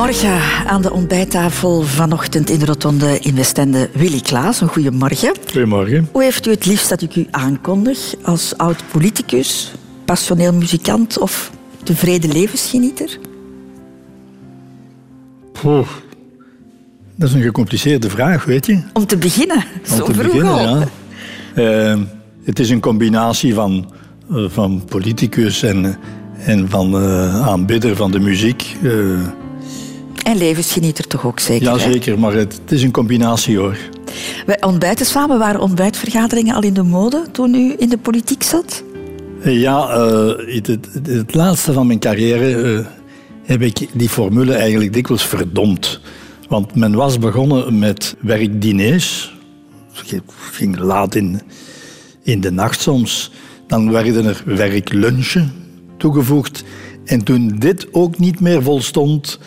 Goedemorgen aan de ontbijttafel vanochtend in de Rotonde in Westende. Willy Klaas, een goedemorgen. Goedemorgen. Hoe heeft u het liefst dat ik u aankondig? Als oud politicus, passioneel muzikant of tevreden levensgenieter? Poeh. Dat is een gecompliceerde vraag, weet je. Om te beginnen, Om zo te vroeg beginnen, al. ja. Eh, het is een combinatie van, eh, van politicus en, en van eh, aanbidder van de muziek. En levensgenieter toch ook zeker? ja, hè? zeker, maar het, het is een combinatie hoor. Wij ontbijten samen. Waren ontbijtvergaderingen al in de mode toen u in de politiek zat? Ja, eh, het, het, het laatste van mijn carrière eh, heb ik die formule eigenlijk dikwijls verdomd. Want men was begonnen met werkdiners. Het ging laat in, in de nacht soms. Dan werden er werklunchen toegevoegd. En toen dit ook niet meer volstond,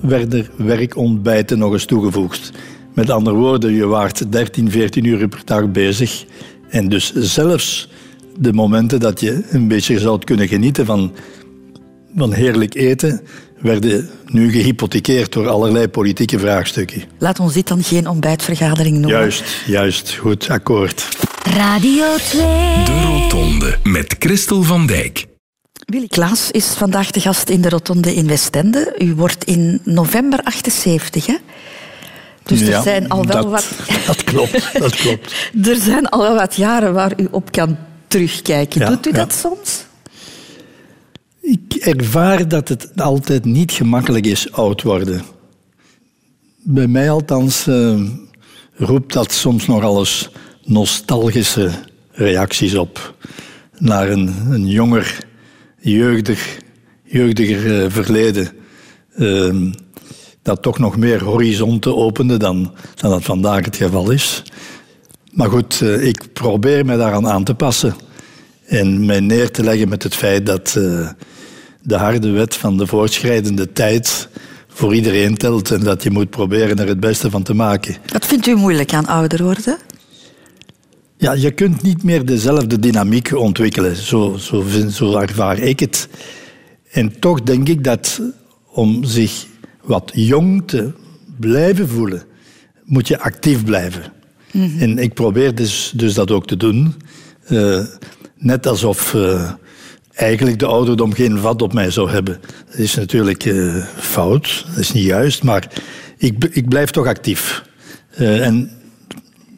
werden er werkontbijten nog eens toegevoegd. Met andere woorden, je waart 13, 14 uur per dag bezig. En dus zelfs de momenten dat je een beetje zou kunnen genieten van, van heerlijk eten, werden nu gehypothekeerd door allerlei politieke vraagstukken. Laat ons dit dan geen ontbijtvergadering noemen. Juist, juist, goed, akkoord. Radio 2. De Rotonde met Christel van Dijk. Willy Klaas is vandaag de gast in de Rotonde in Westende. U wordt in november 78, hè? Dus er Ja, zijn al wel dat, wat... Dat klopt, dat klopt. Er zijn al wel wat jaren waar u op kan terugkijken. Ja, Doet u ja. dat soms? Ik ervaar dat het altijd niet gemakkelijk is oud worden. Bij mij althans eh, roept dat soms nogal eens nostalgische reacties op. Naar een, een jonger, jeugdig, jeugdiger eh, verleden. eh, dat toch nog meer horizonten opende dan, dan dat vandaag het geval is. Maar goed, eh, ik probeer me daaraan aan te passen. En mij neer te leggen met het feit dat eh, de harde wet van de voortschrijdende tijd voor iedereen telt en dat je moet proberen er het beste van te maken. Wat vindt u moeilijk aan ouder worden? Ja, je kunt niet meer dezelfde dynamiek ontwikkelen. Zo, zo, vind- zo ervaar ik het. En toch denk ik dat om zich wat jong te blijven voelen, moet je actief blijven. En ik probeer dus, dus dat ook te doen. Eh, net alsof eh, eigenlijk de ouderdom geen vat op mij zou hebben. Dat is natuurlijk eh, fout, dat is niet juist, maar ik, ik blijf toch actief. En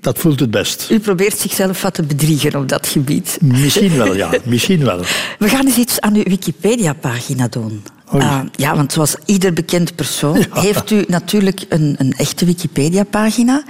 dat voelt het best. U probeert zichzelf wat te bedriegen op dat gebied. Misschien wel, ja. Misschien wel. We gaan eens iets aan uw Wikipedia-pagina doen. Ah, ja, want zoals ieder bekend persoon heeft u natuurlijk een, een echte Wikipedia-pagina.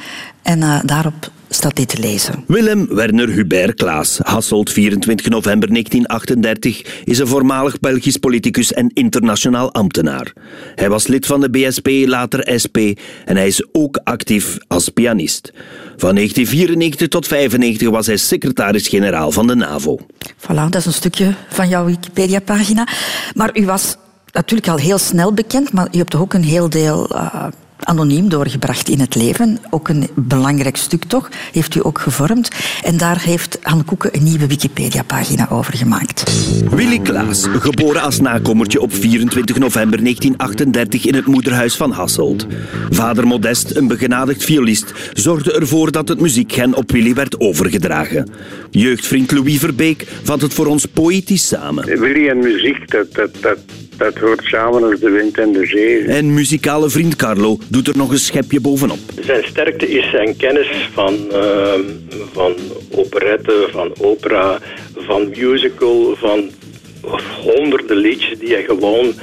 En eh, daarop staat dit te lezen. Willem Werner Hubert Klaas, Hasselt 24 november 1938, is een voormalig Belgisch politicus en internationaal ambtenaar. Hij was lid van de BSP, later SP, en hij is ook actief als pianist. Van 1994 tot 1995 was hij secretaris-generaal van de NAVO. Voilà, dat is een stukje van jouw Wikipedia-pagina. Maar u was natuurlijk al heel snel bekend, maar u hebt ook een heel deel eh, anoniem doorgebracht in het leven. Ook een belangrijk stuk toch, heeft u ook gevormd. En daar heeft Han Koeken een nieuwe Wikipedia-pagina over gemaakt. Willy Klaas, geboren als nakomertje op 24 november 1938 in het moederhuis van Hasselt. Vader Modest, een begenadigd violist, zorgde ervoor dat het muziekgen op Willy werd overgedragen. Jeugdvriend Louis Verbeek vat het voor ons poëtisch samen. Willy en muziek, dat, dat, dat, dat hoort samen als de wind en de zee. En muzikale vriend Carlo doet er nog een schepje bovenop. Zijn sterkte is zijn kennis van, ehm, van operette, van opera, van musical, van honderden liedjes die hij gewoon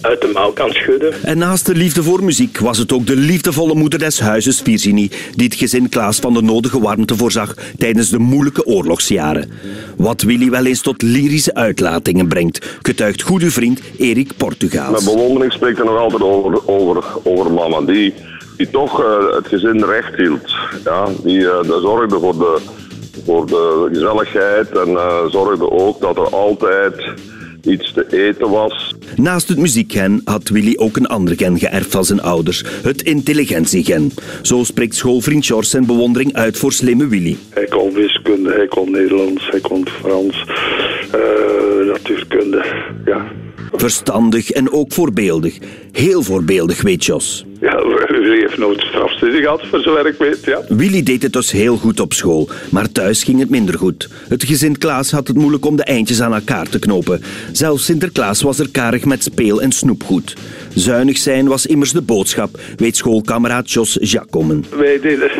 uit de mouw kan schudden. En naast de liefde voor muziek was het ook de liefdevolle moeder des huizes Virginie die het gezin Klaas van de nodige warmte voorzag tijdens de moeilijke oorlogsjaren. Wat Willy wel eens tot lyrische uitlatingen brengt, getuigt goede vriend Erik Met Portugaals. bewondering spreekt er nog altijd over, over, over mama, die, die toch eh, het gezin recht hield. Ja, die eh, die zorgde voor de, voor de gezelligheid en eh, zorgde ook dat er altijd iets te eten was. Naast het muziekgen had Willy ook een ander gen geërfd van zijn ouders, het intelligentiegen. Zo spreekt schoolvriend George zijn bewondering uit voor slimme Willy. Hij kon wiskunde, hij kon Nederlands, hij kon Frans, eh, natuurkunde. Ja, Verstandig en ook voorbeeldig. Heel voorbeeldig, weet Jos. Ja, Willy heeft nooit strafstudie gehad, voor zover ik weet, ja. Willy deed het dus heel goed op school, maar thuis ging het minder goed. Het gezin Klaas had het moeilijk om de eindjes aan elkaar te knopen. Zelfs Sinterklaas was er karig met speel- en snoepgoed. Zuinig zijn was immers de boodschap, weet schoolkameraad Jos Jacommen. Wij deden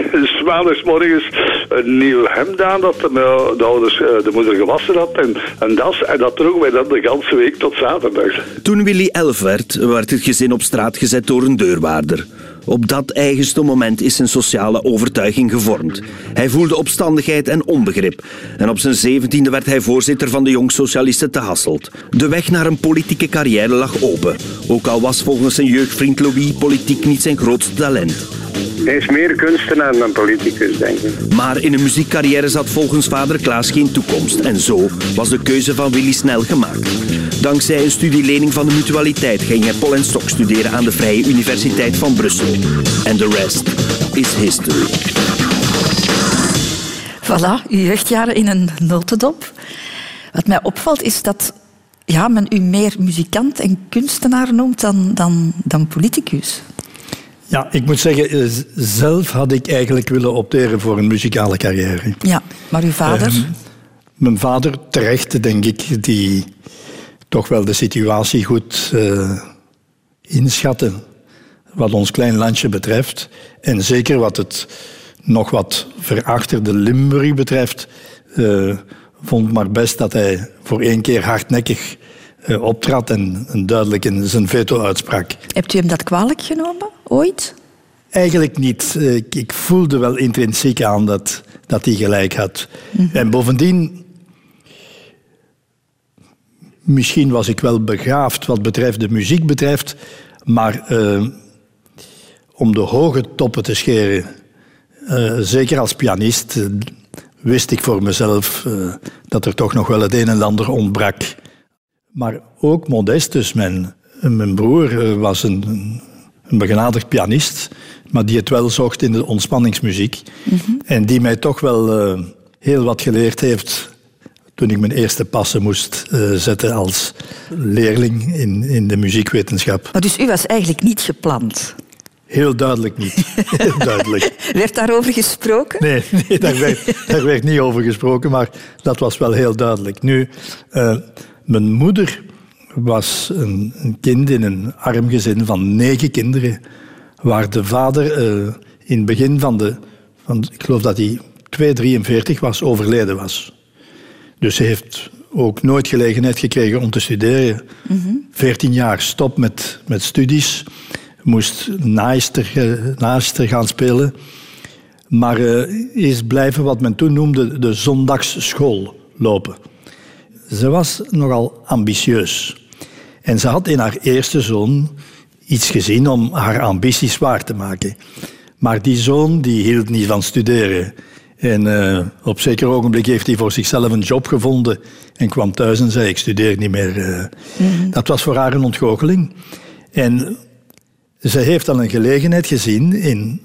maandagsmorgens een nieuw hemd aan dat de, eh, de moeder gewassen had en een das. En dat droegen wij dan de ganse week tot zaterdag. Toen Willy elf werd, werd het gezin op straat gezet door een deurwaarder. Op dat eigenste moment is zijn sociale overtuiging gevormd. Hij voelde opstandigheid en onbegrip. En op zijn zeventiende werd hij voorzitter van de Jong Socialisten te Hasselt. De weg naar een politieke carrière lag open. Ook al was volgens zijn jeugdvriend Louis politiek niet zijn grootste talent. Hij is meer kunstenaar dan politicus, denk ik. Maar in een muziekcarrière zat volgens vader Klaas geen toekomst. En zo was de keuze van Willy snel gemaakt. Dankzij een studielening van de mutualiteit ging hij Pol en Stok studeren aan de Vrije Universiteit van Brussel. En de rest is history. Voilà, uw jeugdjaren in een notendop. Wat mij opvalt is dat ja, men u meer muzikant en kunstenaar noemt dan, dan, dan politicus. Ja, ik moet zeggen, eh, zelf had ik eigenlijk willen opteren voor een muzikale carrière. Ja, maar uw vader? Ehm, mijn vader, terecht denk ik, die toch wel de situatie goed uh, inschatte wat ons klein landje betreft. En zeker wat het nog wat verachterde Limburg betreft, uh, vond maar best dat hij voor één keer hardnekkig optrad en, en duidelijk in zijn veto uitsprak. Hebt u hem dat kwalijk genomen, ooit? Eigenlijk niet. Ik, ik voelde wel intrinsiek aan dat, dat hij gelijk had. Mm -hmm. En bovendien, misschien was ik wel begaafd wat betreft de muziek betreft, maar uh, om de hoge toppen te scheren, uh, zeker als pianist, uh, wist ik voor mezelf dat er toch nog wel het een en ander ontbrak. Maar ook Modestus, mijn, mijn broer, was een, een begenadigd pianist, maar die het wel zocht in de ontspanningsmuziek. Mm -hmm. En die mij toch wel uh, heel wat geleerd heeft toen ik mijn eerste passen moest uh, zetten als leerling in, in de muziekwetenschap. Maar dus u was eigenlijk niet gepland? Heel duidelijk niet. Heel duidelijk. werd daarover gesproken? Nee, nee daar, werd, daar werd niet over gesproken, maar dat was wel heel duidelijk. Nu, uh, mijn moeder was een, een, kind in een arm gezin van negen kinderen, waar de vader uh, in het begin van de, van, ik geloof dat hij 243 was, overleden was. Dus ze heeft ook nooit gelegenheid gekregen om te studeren. Mm -hmm. 14 jaar stop met, met studies, moest naaister, naaister gaan spelen, maar uh, is blijven wat men toen noemde de zondagsschool lopen. Ze was nogal ambitieus. En ze had in haar eerste zoon iets gezien om haar ambities waar te maken. Maar die zoon die hield niet van studeren. En uh, op zeker ogenblik heeft hij voor zichzelf een job gevonden en kwam thuis en zei: Ik studeer niet meer. Uh, mm-hmm. Dat was voor haar een ontgoocheling. En ze heeft dan een gelegenheid gezien in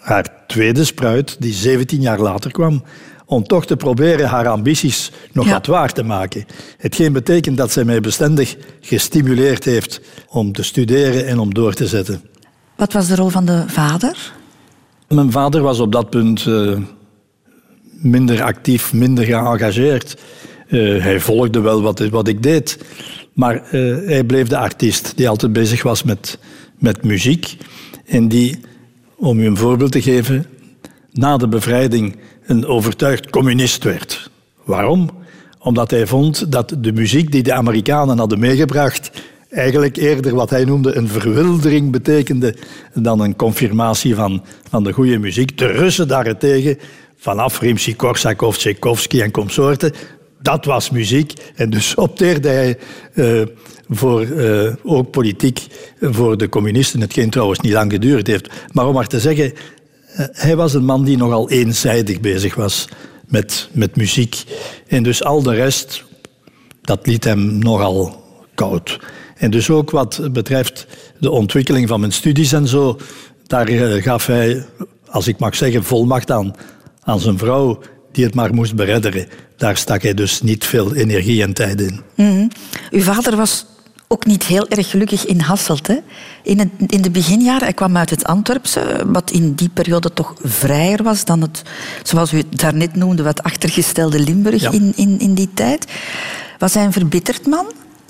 haar tweede spruit, die 17 jaar later kwam, om toch te proberen haar ambities nog ja. wat waar te maken. Hetgeen betekent dat zij mij bestendig gestimuleerd heeft om te studeren en om door te zetten. Wat was de rol van de vader? Mijn vader was op dat punt uh, minder actief, minder geëngageerd. Uh, hij volgde wel wat, wat ik deed. Maar uh, hij bleef de artiest die altijd bezig was met, met muziek. En die, om u een voorbeeld te geven, na de bevrijding een overtuigd communist werd. Waarom? Omdat hij vond dat de muziek die de Amerikanen hadden meegebracht eigenlijk eerder wat hij noemde een verwildering betekende dan een confirmatie van, van de goede muziek. De Russen daarentegen, vanaf Rimsky-Korsakov, Tchaikovsky en consorten, dat was muziek. En dus opteerde hij uh, voor, uh, ook politiek voor de communisten, hetgeen trouwens niet lang geduurd heeft. Maar om maar te zeggen, hij was een man die nogal eenzijdig bezig was met, met muziek. En dus al de rest, dat liet hem nogal koud. En dus ook wat betreft de ontwikkeling van mijn studies en zo, daar gaf hij, als ik mag zeggen, volmacht aan, aan zijn vrouw, die het maar moest beredderen. Daar stak hij dus niet veel energie en tijd in. Mm. Uw vader was ook niet heel erg gelukkig in Hasselt. Hè? In, het, in de beginjaren, hij kwam uit het Antwerpse, wat in die periode toch vrijer was dan het, zoals u het daarnet noemde, wat achtergestelde Limburg in, in, in die tijd. Was hij een verbitterd man?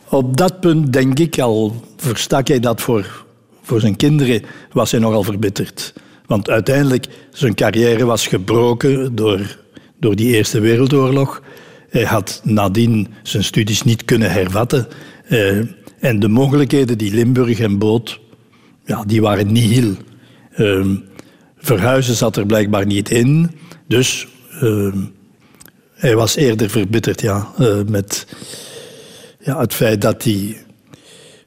Op dat punt denk ik, al verstak hij dat voor, voor zijn kinderen, was hij nogal verbitterd. Want uiteindelijk, zijn carrière was gebroken door, door die Eerste Wereldoorlog. Hij had nadien zijn studies niet kunnen hervatten. Eh, en de mogelijkheden die Limburg hem bood, ja, die waren nihil. Uh, verhuizen zat er blijkbaar niet in. Dus uh, hij was eerder verbitterd ja, uh, met ja, het feit dat hij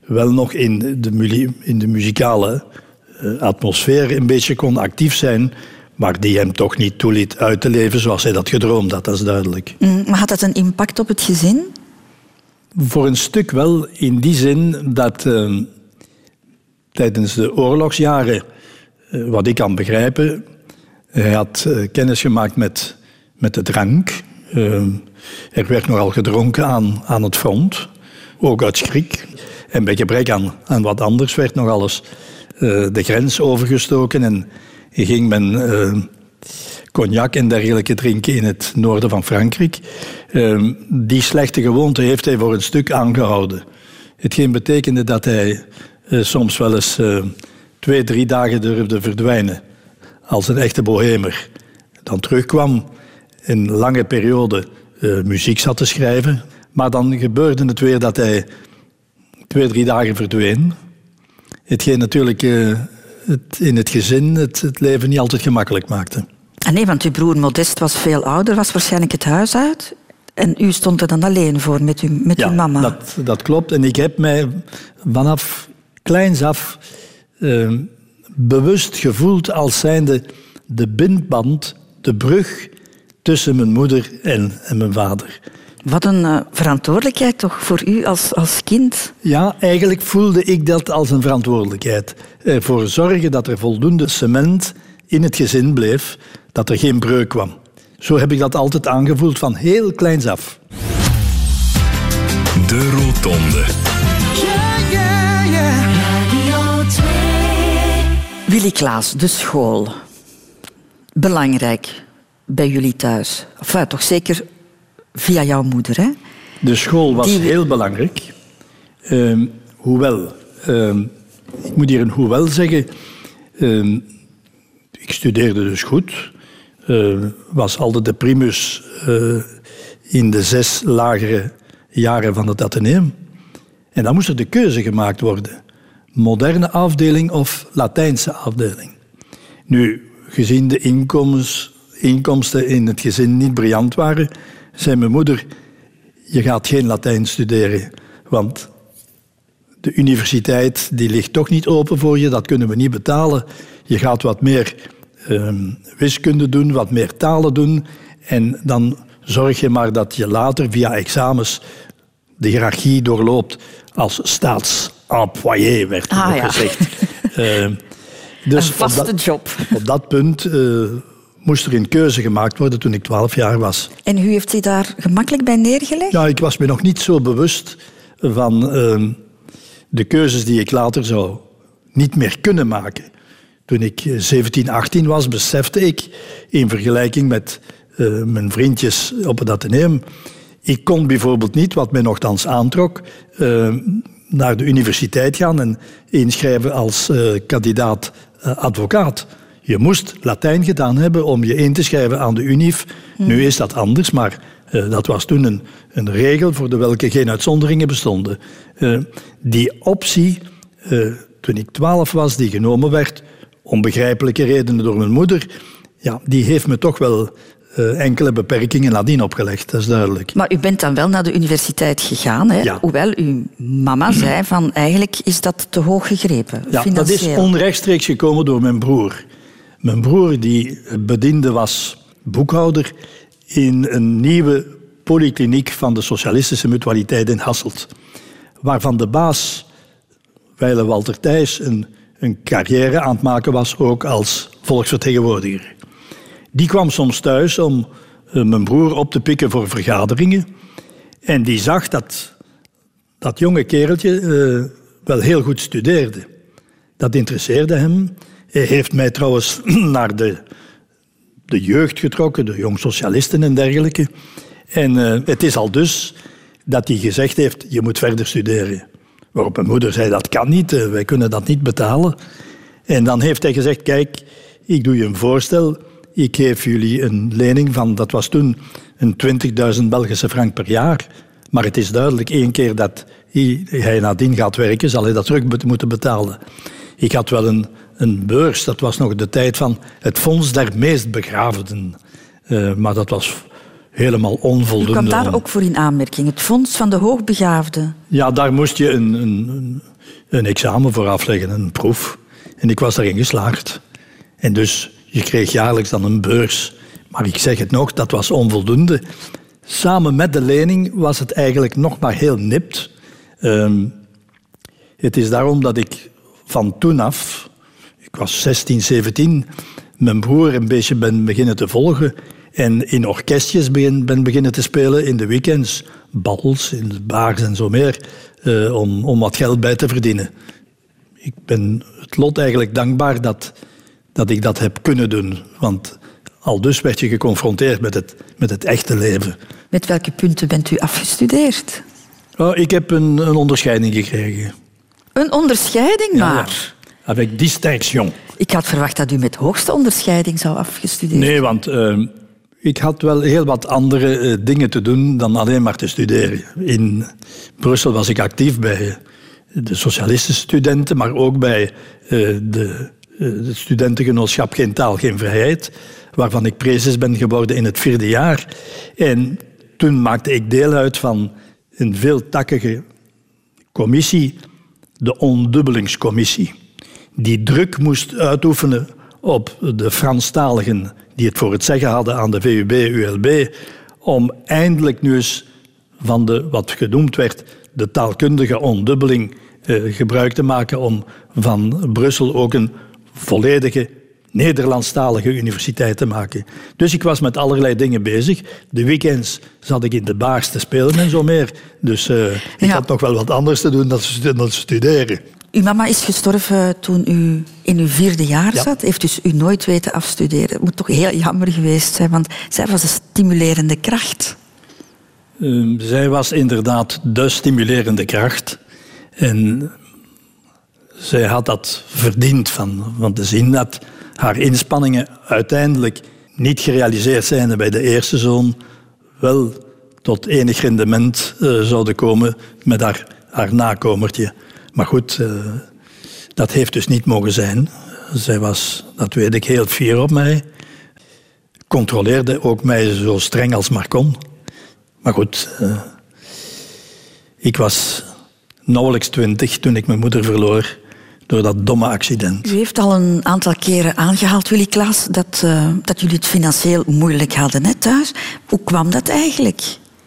wel nog in de, in de muzikale uh, atmosfeer een beetje kon actief zijn, maar die hem toch niet toeliet uit te leven zoals hij dat gedroomd had, dat is duidelijk. Mm, maar had dat een impact op het gezin? Voor een stuk wel, in die zin dat uh, tijdens de oorlogsjaren, uh, wat ik kan begrijpen, hij had uh, kennis gemaakt met, met de drank. er werd nogal gedronken aan, aan het front, ook uit schrik. En bij gebrek aan, aan wat anders werd nog alles de grens overgestoken en ging men cognac en dergelijke drinken in het noorden van Frankrijk. Ehm, die slechte gewoonte heeft hij voor een stuk aangehouden. Hetgeen betekende dat hij eh, soms wel eens eh, twee, drie dagen durfde verdwijnen. Als een echte bohemer. Dan terugkwam, een lange periode uh, muziek zat te schrijven. Maar dan gebeurde het weer dat hij twee, drie dagen verdween. Hetgeen natuurlijk het, in het gezin het, het leven niet altijd gemakkelijk maakte. Ah, nee, want uw broer Modest was veel ouder, was waarschijnlijk het huis uit. En u stond er dan alleen voor met, uw, met ja, uw mama. Dat, dat klopt. En ik heb mij vanaf kleins af uh, bewust gevoeld als zijnde de bindband, de brug tussen mijn moeder en, en mijn vader. Wat een uh, verantwoordelijkheid toch voor u als, als kind? Ja, eigenlijk voelde ik dat als een verantwoordelijkheid. Ervoor zorgen dat er voldoende cement in het gezin bleef, dat er geen breuk kwam. Zo heb ik dat altijd aangevoeld van heel kleins af. De Rotonde. Willy Klaas, de school. Belangrijk bij jullie thuis. Enfin, toch zeker via jouw moeder, hè? De school was Die... heel belangrijk. Uh, hoewel, uh, ik moet hier een hoewel zeggen. Uh, ik studeerde dus goed. Uh, was altijd de primus uh, in de zes lagere jaren van het Atheneum. En dan moest er de keuze gemaakt worden. Moderne afdeling of Latijnse afdeling. Nu, gezien de inkomens, inkomsten in het gezin niet briljant waren, zei mijn moeder, je gaat geen Latijn studeren, want de universiteit die ligt toch niet open voor je, dat kunnen we niet betalen. Je gaat wat meer um, wiskunde doen, wat meer talen doen. En dan zorg je maar dat je later via examens de hiërarchie doorloopt als staatsemployé, werd ah, ja. gezegd. uh, dus een vaste op dat, job. Op dat punt uh, moest er een keuze gemaakt worden toen ik twaalf jaar was. En u heeft zich daar gemakkelijk bij neergelegd? Ja, ik was me nog niet zo bewust van uh, de keuzes die ik later zou niet meer kunnen maken. Toen ik 17, eh, 18 was, besefte ik, in vergelijking met uh, mijn vriendjes op het Atheneum, ik kon bijvoorbeeld niet, wat mij nogthans aantrok, uh, naar de universiteit gaan en inschrijven als uh, kandidaat advocaat. Je moest Latijn gedaan hebben om je in te schrijven aan de UNIF. Hmm. Nu is dat anders, maar dat was toen een, een, regel voor de welke geen uitzonderingen bestonden. die optie, toen ik twaalf was, die genomen werd, onbegrijpelijke redenen door mijn moeder, ja, die heeft me toch wel uh, enkele beperkingen nadien opgelegd, dat is duidelijk. Maar u bent dan wel naar de universiteit gegaan, hè? Ja. hoewel uw mama zei van eigenlijk is dat te hoog gegrepen. Ja, dat is onrechtstreeks gekomen door mijn broer. Mijn broer die bediende was boekhouder in een nieuwe polykliniek van de Socialistische Mutualiteit in Hasselt, waarvan de baas, Weile Walter Thijs, een een carrière aan het maken was, ook als volksvertegenwoordiger. Die kwam soms thuis om uh, mijn broer op te pikken voor vergaderingen. En die zag dat dat jonge kereltje eh, wel heel goed studeerde. Dat interesseerde hem. Hij heeft mij trouwens naar de, de jeugd getrokken, de jong socialisten en dergelijke. En uh, het is al dus dat hij gezegd heeft, je moet verder studeren. Waarop mijn moeder zei, dat kan niet, uh, wij kunnen dat niet betalen. En dan heeft hij gezegd, kijk, ik doe je een voorstel. Ik geef jullie een lening van, dat was toen een 20.000 Belgische frank per jaar. Maar het is duidelijk, één keer dat hij nadien gaat werken, zal hij dat terug moeten betalen. Ik had wel een, een beurs, dat was nog de tijd van het Fonds der Meest Begraafden. Uh, maar dat was helemaal onvoldoende. U kwam daar ook voor in aanmerking, het Fonds van de Hoogbegaafden. Ja, daar moest je een, een, een examen voor afleggen, een proef. En ik was daarin geslaagd. En dus je kreeg jaarlijks dan een beurs. Maar ik zeg het nog, dat was onvoldoende. Samen met de lening was het eigenlijk nog maar heel nipt. Um, het is daarom dat ik van toen af, ik was 16, 17, mijn broer een beetje ben beginnen te volgen en in orkestjes ben, ben beginnen te spelen in de weekends. Bals, in de bars en zo meer, uh, om, om wat geld bij te verdienen. Ik ben het lot eigenlijk dankbaar dat, dat ik dat heb kunnen doen. Want al dus werd je geconfronteerd met het, met het echte leven. Met welke punten bent u afgestudeerd? Oh, ik heb een, een onderscheiding gekregen. Een onderscheiding maar? Ja, avec distinction. Ik had verwacht dat u met hoogste onderscheiding zou afgestudeerd Nee, want uh, ik had wel heel wat andere uh, dingen te doen dan alleen maar te studeren. In Brussel was ik actief bij de socialistische studenten, maar ook bij uh, de, het studentengenootschap Geen Taal, Geen Vrijheid, waarvan ik prezes ben geworden in het vierde jaar. En toen maakte ik deel uit van een veeltakkige commissie, de ondubbelingscommissie, die druk moest uitoefenen op de Franstaligen die het voor het zeggen hadden aan de VUB, ULB, om eindelijk nu eens van de, wat genoemd werd, de taalkundige ondubbeling eh, gebruik te maken om van Brussel ook een volledige Nederlandstalige universiteit te maken. Dus ik was met allerlei dingen bezig. De weekends zat ik in de baars te spelen en zo meer. Dus uh, ik ja. had nog wel wat anders te doen dan studeren. Uw mama is gestorven toen u in uw vierde jaar ja. zat. Heeft dus u nooit weten afstuderen. Het moet toch heel jammer geweest zijn, want zij was een stimulerende kracht. Uh, zij was inderdaad de stimulerende kracht. En zij had dat verdiend van, van te zien dat haar inspanningen uiteindelijk niet gerealiseerd zijn bij de eerste zoon, wel tot enig rendement uh, zouden komen met haar, haar nakomertje. Maar goed, uh, dat heeft dus niet mogen zijn. Zij was, dat weet ik, heel fier op mij. Controleerde ook mij zo streng als maar kon. Maar goed, uh, ik was nauwelijks twintig toen ik mijn moeder verloor door dat domme accident. U heeft al een aantal keren aangehaald, Willy Klaas, dat, uh, dat jullie het financieel moeilijk hadden hè, thuis. Hoe kwam dat eigenlijk,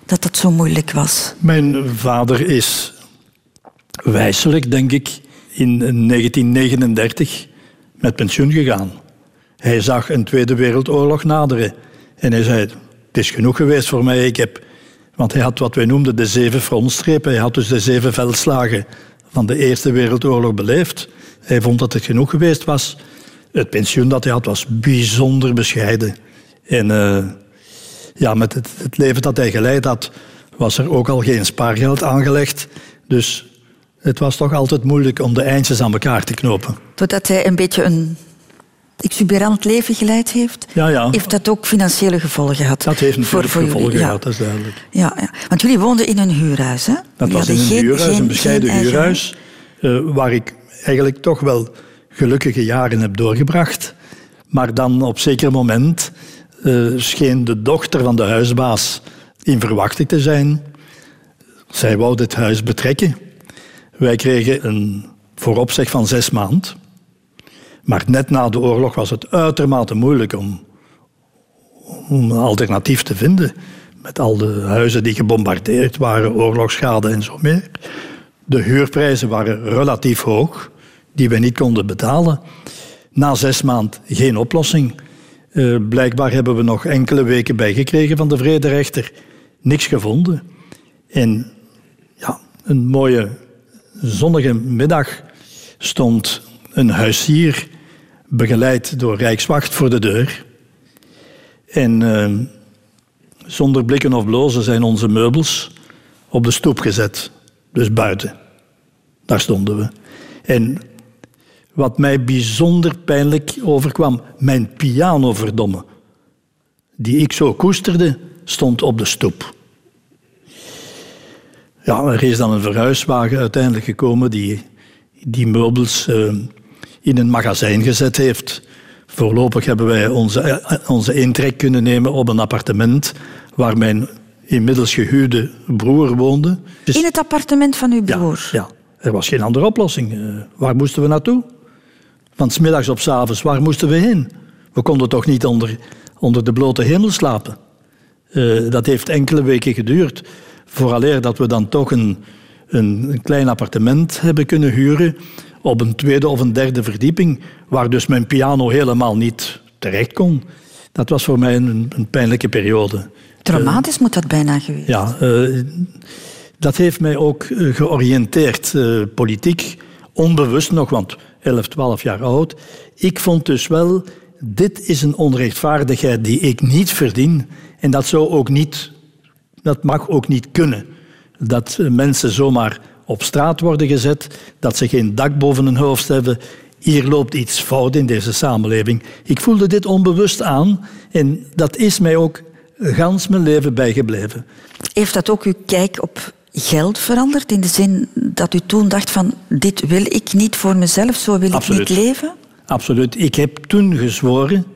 dat dat zo moeilijk was? Mijn vader is wijselijk, denk ik, in 1939 met pensioen gegaan. Hij zag een Tweede Wereldoorlog naderen. En hij zei, het is genoeg geweest voor mij. Ik heb, want hij had wat wij noemden de zeven frontstrepen. Hij had dus de zeven veldslagen van de Eerste Wereldoorlog beleefd. Hij vond dat het genoeg geweest was. Het pensioen dat hij had was bijzonder bescheiden. En uh, ja, met het, het, leven dat hij geleid had, was er ook al geen spaargeld aangelegd. Dus het was toch altijd moeilijk om de eindjes aan elkaar te knopen. Doordat hij een beetje een exuberant leven geleid heeft, ja, ja. heeft dat ook financiële gevolgen gehad. Dat heeft natuurlijk voor, voor gevolgen gehad, dat is duidelijk. Ja, ja, want jullie woonden in een huurhuis, hè? Dat was in een geen, huurhuis, geen, een bescheiden huurhuis, uh, waar ik eigenlijk toch wel gelukkige jaren heb doorgebracht. Maar dan op zeker moment uh, scheen de dochter van de huisbaas in verwachting te zijn. Zij wou dit huis betrekken. Wij kregen een vooropzeg van zes maanden. Maar net na de oorlog was het uitermate moeilijk om, een alternatief te vinden. Met al de huizen die gebombardeerd waren, oorlogsschade en zo meer. De huurprijzen waren relatief hoog, die we niet konden betalen. Na zes maanden geen oplossing. Uh, blijkbaar hebben we nog enkele weken bijgekregen van de vrederechter. Niks gevonden. En ja, een mooie zonnige middag stond een huisier, begeleid door Rijkswacht, voor de deur. En uh, zonder blikken of blozen zijn onze meubels op de stoep gezet. Dus buiten. Daar stonden we. En wat mij bijzonder pijnlijk overkwam, mijn piano verdomme, die ik zo koesterde, stond op de stoep. Ja, er is dan een verhuiswagen uiteindelijk gekomen die die meubels uh, in een magazijn gezet heeft. Voorlopig hebben wij onze, eh, onze intrek kunnen nemen op een appartement waar mijn inmiddels gehuwde broer woonde. Dus, in het appartement van uw broer? Ja, ja. er was geen andere oplossing. Uh, waar moesten we naartoe? Van smiddags op s avonds, waar moesten we heen? We konden toch niet onder, onder de blote hemel slapen? Uh, dat heeft enkele weken geduurd. Vooraleer dat we dan toch een, een, klein appartement hebben kunnen huren op een tweede of een derde verdieping, waar dus mijn piano helemaal niet terecht kon. Dat was voor mij een, een pijnlijke periode. Traumatisch uh, moet dat bijna geweest Ja, uh, dat heeft mij ook uh, georiënteerd, politiek, onbewust nog, want 11, 12 jaar oud. Ik vond dus wel, dit is een onrechtvaardigheid die ik niet verdien en dat zou ook niet, dat mag ook niet kunnen. Dat mensen zomaar op straat worden gezet, dat ze geen dak boven hun hoofd hebben. Hier loopt iets fout in deze samenleving. Ik voelde dit onbewust aan en dat is mij ook gans mijn leven bijgebleven. Heeft dat ook uw kijk op geld veranderd? In de zin dat u toen dacht van dit wil ik niet voor mezelf, zo wil Absoluut. ik niet leven? Absoluut. Ik heb toen gezworen,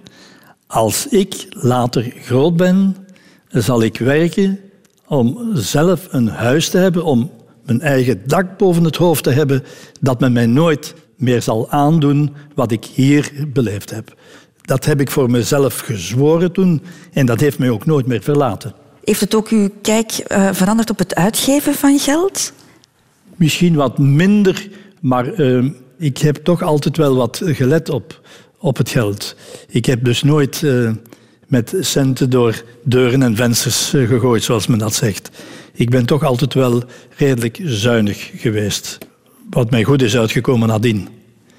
als ik later groot ben, zal ik werken om zelf een huis te hebben, om mijn eigen dak boven het hoofd te hebben, dat men mij nooit meer zal aandoen wat ik hier beleefd heb. Dat heb ik voor mezelf gezworen toen en dat heeft mij ook nooit meer verlaten. Heeft het ook uw kijk uh, veranderd op het uitgeven van geld? Misschien wat minder, maar uh, ik heb toch altijd wel wat gelet op, op het geld. Ik heb dus nooit uh, met centen door deuren en vensters gegooid, zoals men dat zegt ik ben toch altijd wel redelijk zuinig geweest. Wat mij goed is uitgekomen nadien.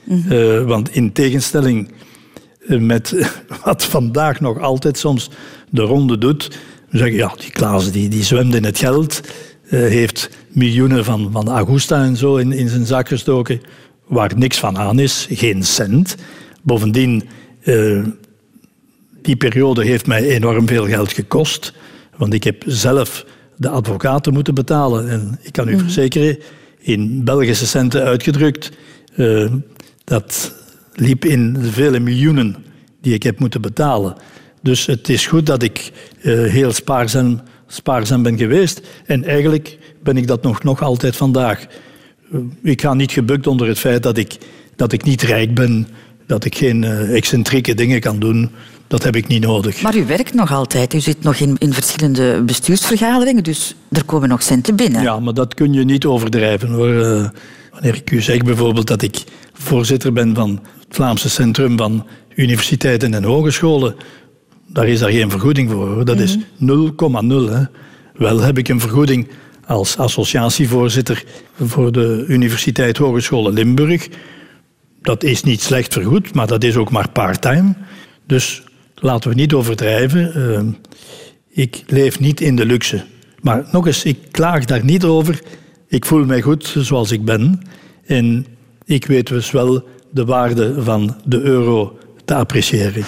Mm -hmm. uh, want in tegenstelling met wat vandaag nog altijd soms de ronde doet, zeggen ja, die Klaas die, die zwemt in het geld, uh, heeft miljoenen van, van Augusta en zo in, in zijn zak gestoken, waar niks van aan is, geen cent. Bovendien, uh, die periode heeft mij enorm veel geld gekost, want ik heb zelf de advocaten moeten betalen. En ik kan u mm. verzekeren, in Belgische centen uitgedrukt, uh, dat liep in de vele miljoenen die ik heb moeten betalen. Dus het is goed dat ik uh, heel spaarzaam, spaarzaam ben geweest. En eigenlijk ben ik dat nog, nog altijd vandaag. Uh, ik ga niet gebukt onder het feit dat ik, dat ik niet rijk ben, dat ik geen excentrieke dingen kan doen. Dat heb ik niet nodig. Maar u werkt nog altijd. U zit nog in, in verschillende bestuursvergaderingen, dus er komen nog centen binnen. Ja, maar dat kun je niet overdrijven hoor. Uh, wanneer ik u zeg bijvoorbeeld dat ik voorzitter ben van het Vlaamse Centrum van Universiteiten en Hogescholen, daar is daar geen vergoeding voor. Hoor. Dat is 0,0. Mm Wel heb ik een vergoeding als associatievoorzitter voor de Universiteit Hogescholen Limburg. Dat is niet slecht vergoed, maar dat is ook maar part-time. Dus laten we niet overdrijven. Uh, ik leef niet in de luxe. Maar nog eens, ik klaag daar niet over. Ik voel mij goed zoals ik ben. En ik weet dus wel de waarde van de euro te appreciëren.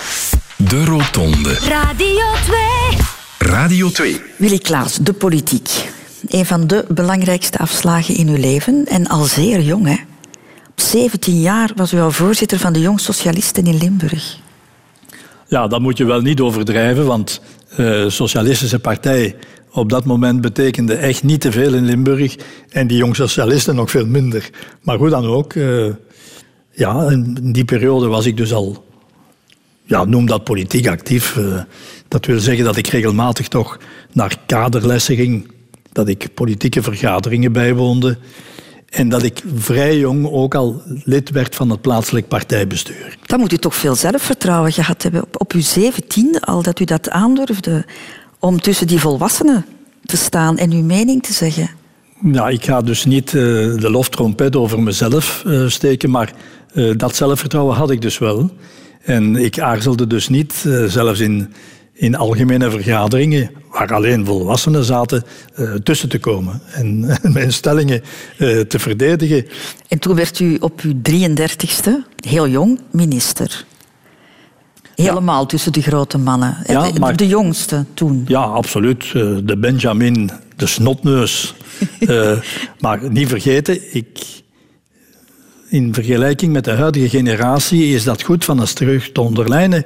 De Rotonde. Radio 2. Radio 2. Willy Klaas, de politiek. Een van de belangrijkste afslagen in uw leven. En al zeer jong, hè? Op 17 jaar was u al voorzitter van de Jong Socialisten in Limburg. Ja, dat moet je wel niet overdrijven, want de uh, Socialistische Partij op dat moment betekende echt niet te veel in Limburg en die jong socialisten nog veel minder. Maar hoe dan ook, uh, ja, in die periode was ik dus al, ja, noem dat politiek actief. Uh, dat wil zeggen dat ik regelmatig toch naar kaderlessen ging, dat ik politieke vergaderingen bijwoonde en dat ik vrij jong ook al lid werd van het plaatselijk partijbestuur. Dan moet u toch veel zelfvertrouwen gehad hebben op, op uw zeventiende, al dat u dat aandurfde, om tussen die volwassenen te staan en uw mening te zeggen. Nou, ik ga dus niet uh, de loftrompet over mezelf uh, steken, maar uh, dat zelfvertrouwen had ik dus wel. En ik aarzelde dus niet, zelfs in, in algemene vergaderingen, waar alleen volwassenen zaten, tussen te komen en mijn stellingen te verdedigen. En toen werd u op uw 33ste, heel jong, minister. Helemaal tussen de grote mannen. Ja, maar, de jongste toen. Ja, absoluut. De Benjamin, de snotneus. maar niet vergeten, ik, in vergelijking met de huidige generatie is dat goed van eens terug te onderlijnen.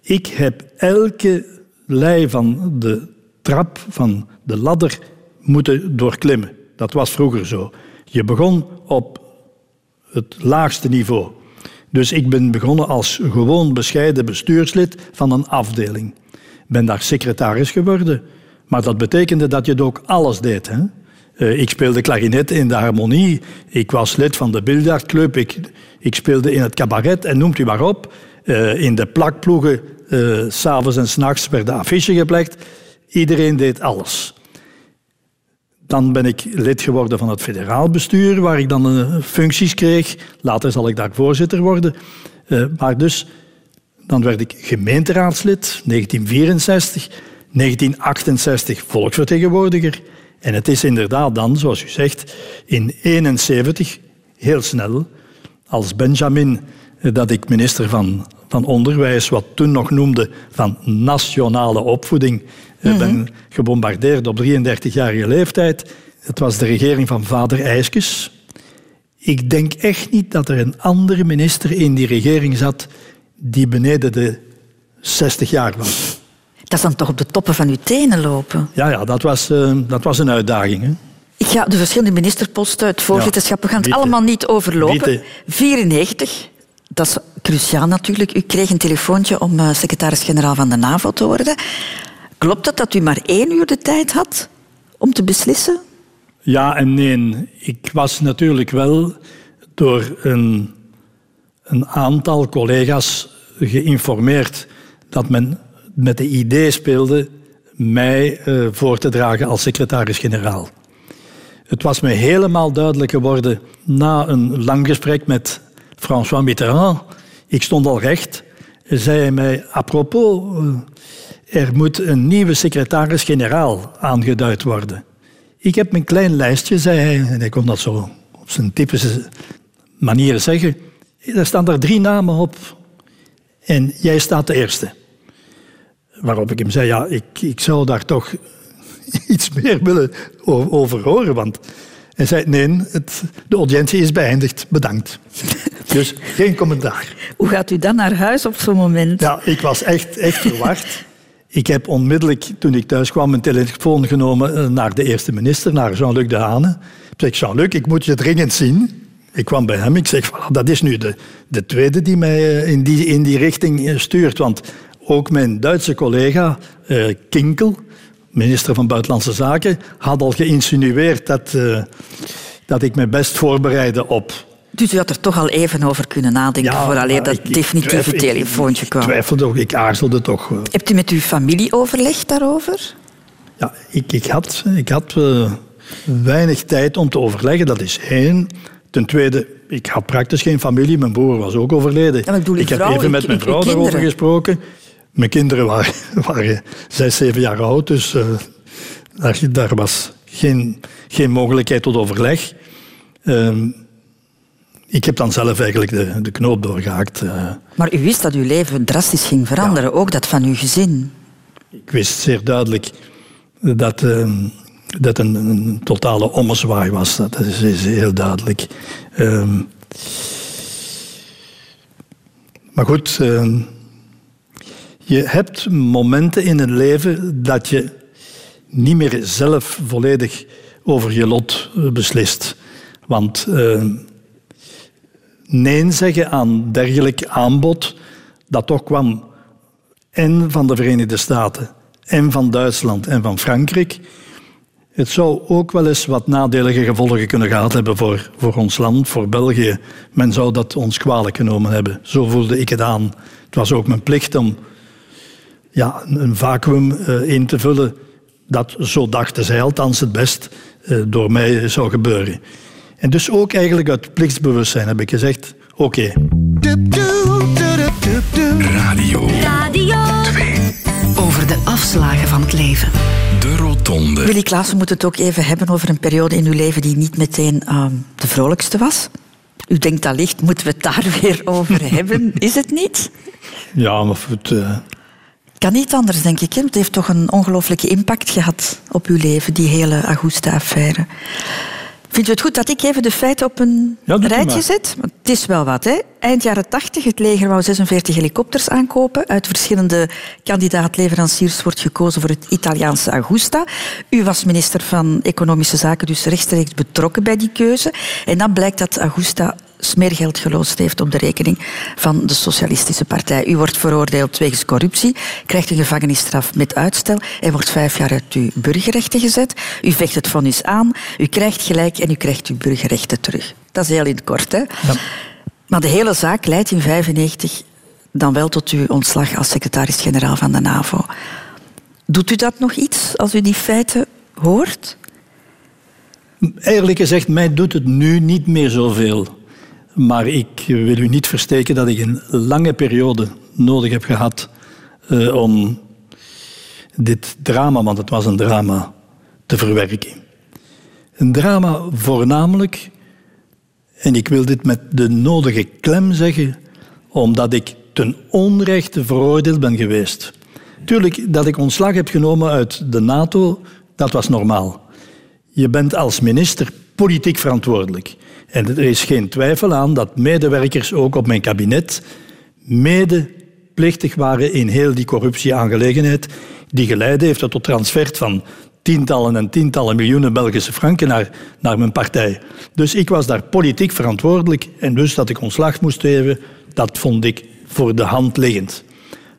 Ik heb elke lei van de trap, van de ladder, moeten doorklimmen. Dat was vroeger zo. Je begon op het laagste niveau. Dus ik ben begonnen als gewoon bescheiden bestuurslid van een afdeling. Ben daar secretaris geworden. Maar dat betekende dat je ook alles deed. Hè? Uh, ik speelde klarinet in de harmonie. Ik was lid van de biljartclub. Ik, ik speelde in het cabaret en noemt u maar op. Uh, in de plakploegen, uh, s'avonds en s'nachts werden affiches geplekt. Iedereen deed alles. Dan ben ik lid geworden van het federaal bestuur, waar ik dan functies kreeg. Later zal ik daar voorzitter worden. maar dus, dan werd ik gemeenteraadslid, 1964. 1968 volksvertegenwoordiger. En het is inderdaad dan, zoals u zegt, in 71 heel snel, als Benjamin, eh, dat ik minister van, van Onderwijs, wat toen nog noemde van nationale opvoeding, mm ben gebombardeerd op 33-jarige leeftijd. Het was de regering van vader IJskes. Ik denk echt niet dat er een andere minister in die regering zat die beneden de 60 jaar was. Dat is dan toch op de toppen van uw tenen lopen? Ja, ja dat, was, uh, dat was een uitdaging. Hè? Ik ga de verschillende ministerposten, het voorzitterschap, we gaan het allemaal niet overlopen. 94, dat is cruciaal natuurlijk. U kreeg een telefoontje om uh, secretaris-generaal van de NAVO te worden. Klopt het dat u maar één uur de tijd had om te beslissen? Ja en nee. Ik was natuurlijk wel door een, een aantal collega's geïnformeerd dat men met de idee speelde mij uh, voor te dragen als secretaris-generaal. Het was me helemaal duidelijk geworden na een lang gesprek met François Mitterrand. Ik stond al recht. Zei mij, apropos, uh, er moet een nieuwe secretaris-generaal aangeduid worden. Ik heb mijn klein lijstje, zei hij, en hij kon dat zo op zijn typische manier zeggen. Er staan er drie namen op en jij staat de eerste. Waarop ik hem zei, ja, ik, ik zou daar toch iets meer willen over horen. Want hij zei, nee, het, de audiëntie is beëindigd, bedankt. Dus geen commentaar. Hoe gaat u dan naar huis op zo'n moment? Ja, ik was echt, echt verwacht. Ik heb onmiddellijk, toen ik thuis kwam, mijn telefoon genomen eh, naar de eerste minister, naar Jean-Luc Dehane. Ik zeg, Jean-Luc, ik moet je dringend zien. Ik kwam bij hem, ik zeg, voilà, dat is nu de, de tweede die mij eh, in die, in die richting eh, stuurt. Want ook mijn Duitse collega uh, Kinkel, minister van Buitenlandse Zaken, had al geïnsinueerd dat, uh, dat ik me best voorbereidde op. Dus u had er toch al even over kunnen nadenken ja, vooraleer dat ik, definitieve ik telefoontje kwam? Ik twijfelde ook, ik aarzelde toch. Hebt u met uw familie overlegd daarover? Ja, ik, ik had, ik had uh, weinig tijd om te overleggen, dat is één. Ten tweede, ik had praktisch geen familie. Mijn broer was ook overleden. Ja, ik, ik heb even met mijn vrouw daarover gesproken. Mijn kinderen waren, waren zes, zeven jaar oud, dus uh, daar, daar, was geen, geen mogelijkheid tot overleg. Uh, ik heb dan zelf eigenlijk de, de knoop doorgehaakt. Uh. Maar u wist dat uw leven drastisch ging veranderen, ja. ook dat van uw gezin? Ik wist zeer duidelijk dat ehm, dat een, een, totale ommezwaai was. Dat is, is heel duidelijk. Um, maar goed, uh, je hebt momenten in het leven dat je niet meer zelf volledig over je lot eh, beslist. Want uh, nee zeggen aan dergelijk aanbod, dat toch kwam en van de Verenigde Staten, en van Duitsland en van Frankrijk. Het zou ook wel eens wat nadelige gevolgen kunnen gehad hebben voor, voor ons land, voor België. Men zou dat ons kwalijk genomen hebben. Zo voelde ik het aan. Het was ook mijn plicht om ja, een vacuüm uh, in te vullen dat, zo dachten zij althans het best, uh, door mij zou gebeuren. En dus ook eigenlijk uit plichtsbewustzijn heb ik gezegd, oké. Okay. Radio. Radio 2. Over de afslagen van het leven. De Rotonde. Willy Klaassen moet het ook even hebben over een periode in uw leven die niet meteen uh, de vrolijkste was. U denkt allicht, moeten we het daar weer over hebben? Is het niet? Ja, maar het... Uh... Kan niet anders, denk ik. Hè? Het heeft toch een ongelooflijke impact gehad op uw leven, die hele Augusta-affaire. Vindt u het goed dat ik even de feiten op een Ja, rijtje zet? Want het is wel wat. Hè? Eind jaren 80, het leger wou 46 helikopters aankopen. Uit verschillende kandidaat-leveranciers wordt gekozen voor het Italiaanse Augusta. U was minister van Economische Zaken, dus rechtstreeks betrokken bij die keuze. En dan blijkt dat Augusta smeergeld geloosd heeft op de rekening van de Socialistische Partij. U wordt veroordeeld wegens corruptie, krijgt een gevangenisstraf met uitstel en wordt vijf jaar uit uw burgerrechten gezet. U vecht het vonnis aan, u krijgt gelijk en u krijgt uw burgerrechten terug. Dat is heel in het kort, hè? Maar de hele zaak leidt in 1995 dan wel tot uw ontslag als secretaris-generaal van de NAVO. Doet u dat nog iets als u die feiten hoort? Eerlijk gezegd, mij doet het nu niet meer zoveel. Maar ik wil u niet versteken dat ik een lange periode nodig heb gehad uh, om dit drama, want het was een drama, te verwerken. Een drama voornamelijk, en ik wil dit met de nodige klem zeggen, omdat ik ten onrechte veroordeeld ben geweest. Tuurlijk, dat ik ontslag heb genomen uit de NATO, dat was normaal. Je bent als minister politiek verantwoordelijk. En er is geen twijfel aan dat medewerkers ook op mijn kabinet medeplichtig waren in heel die corruptieaangelegenheid die geleid heeft tot transfer van tientallen en tientallen miljoenen Belgische franken naar, naar mijn partij. Dus ik was daar politiek verantwoordelijk en dus dat ik ontslag moest geven, dat vond ik voor de hand liggend.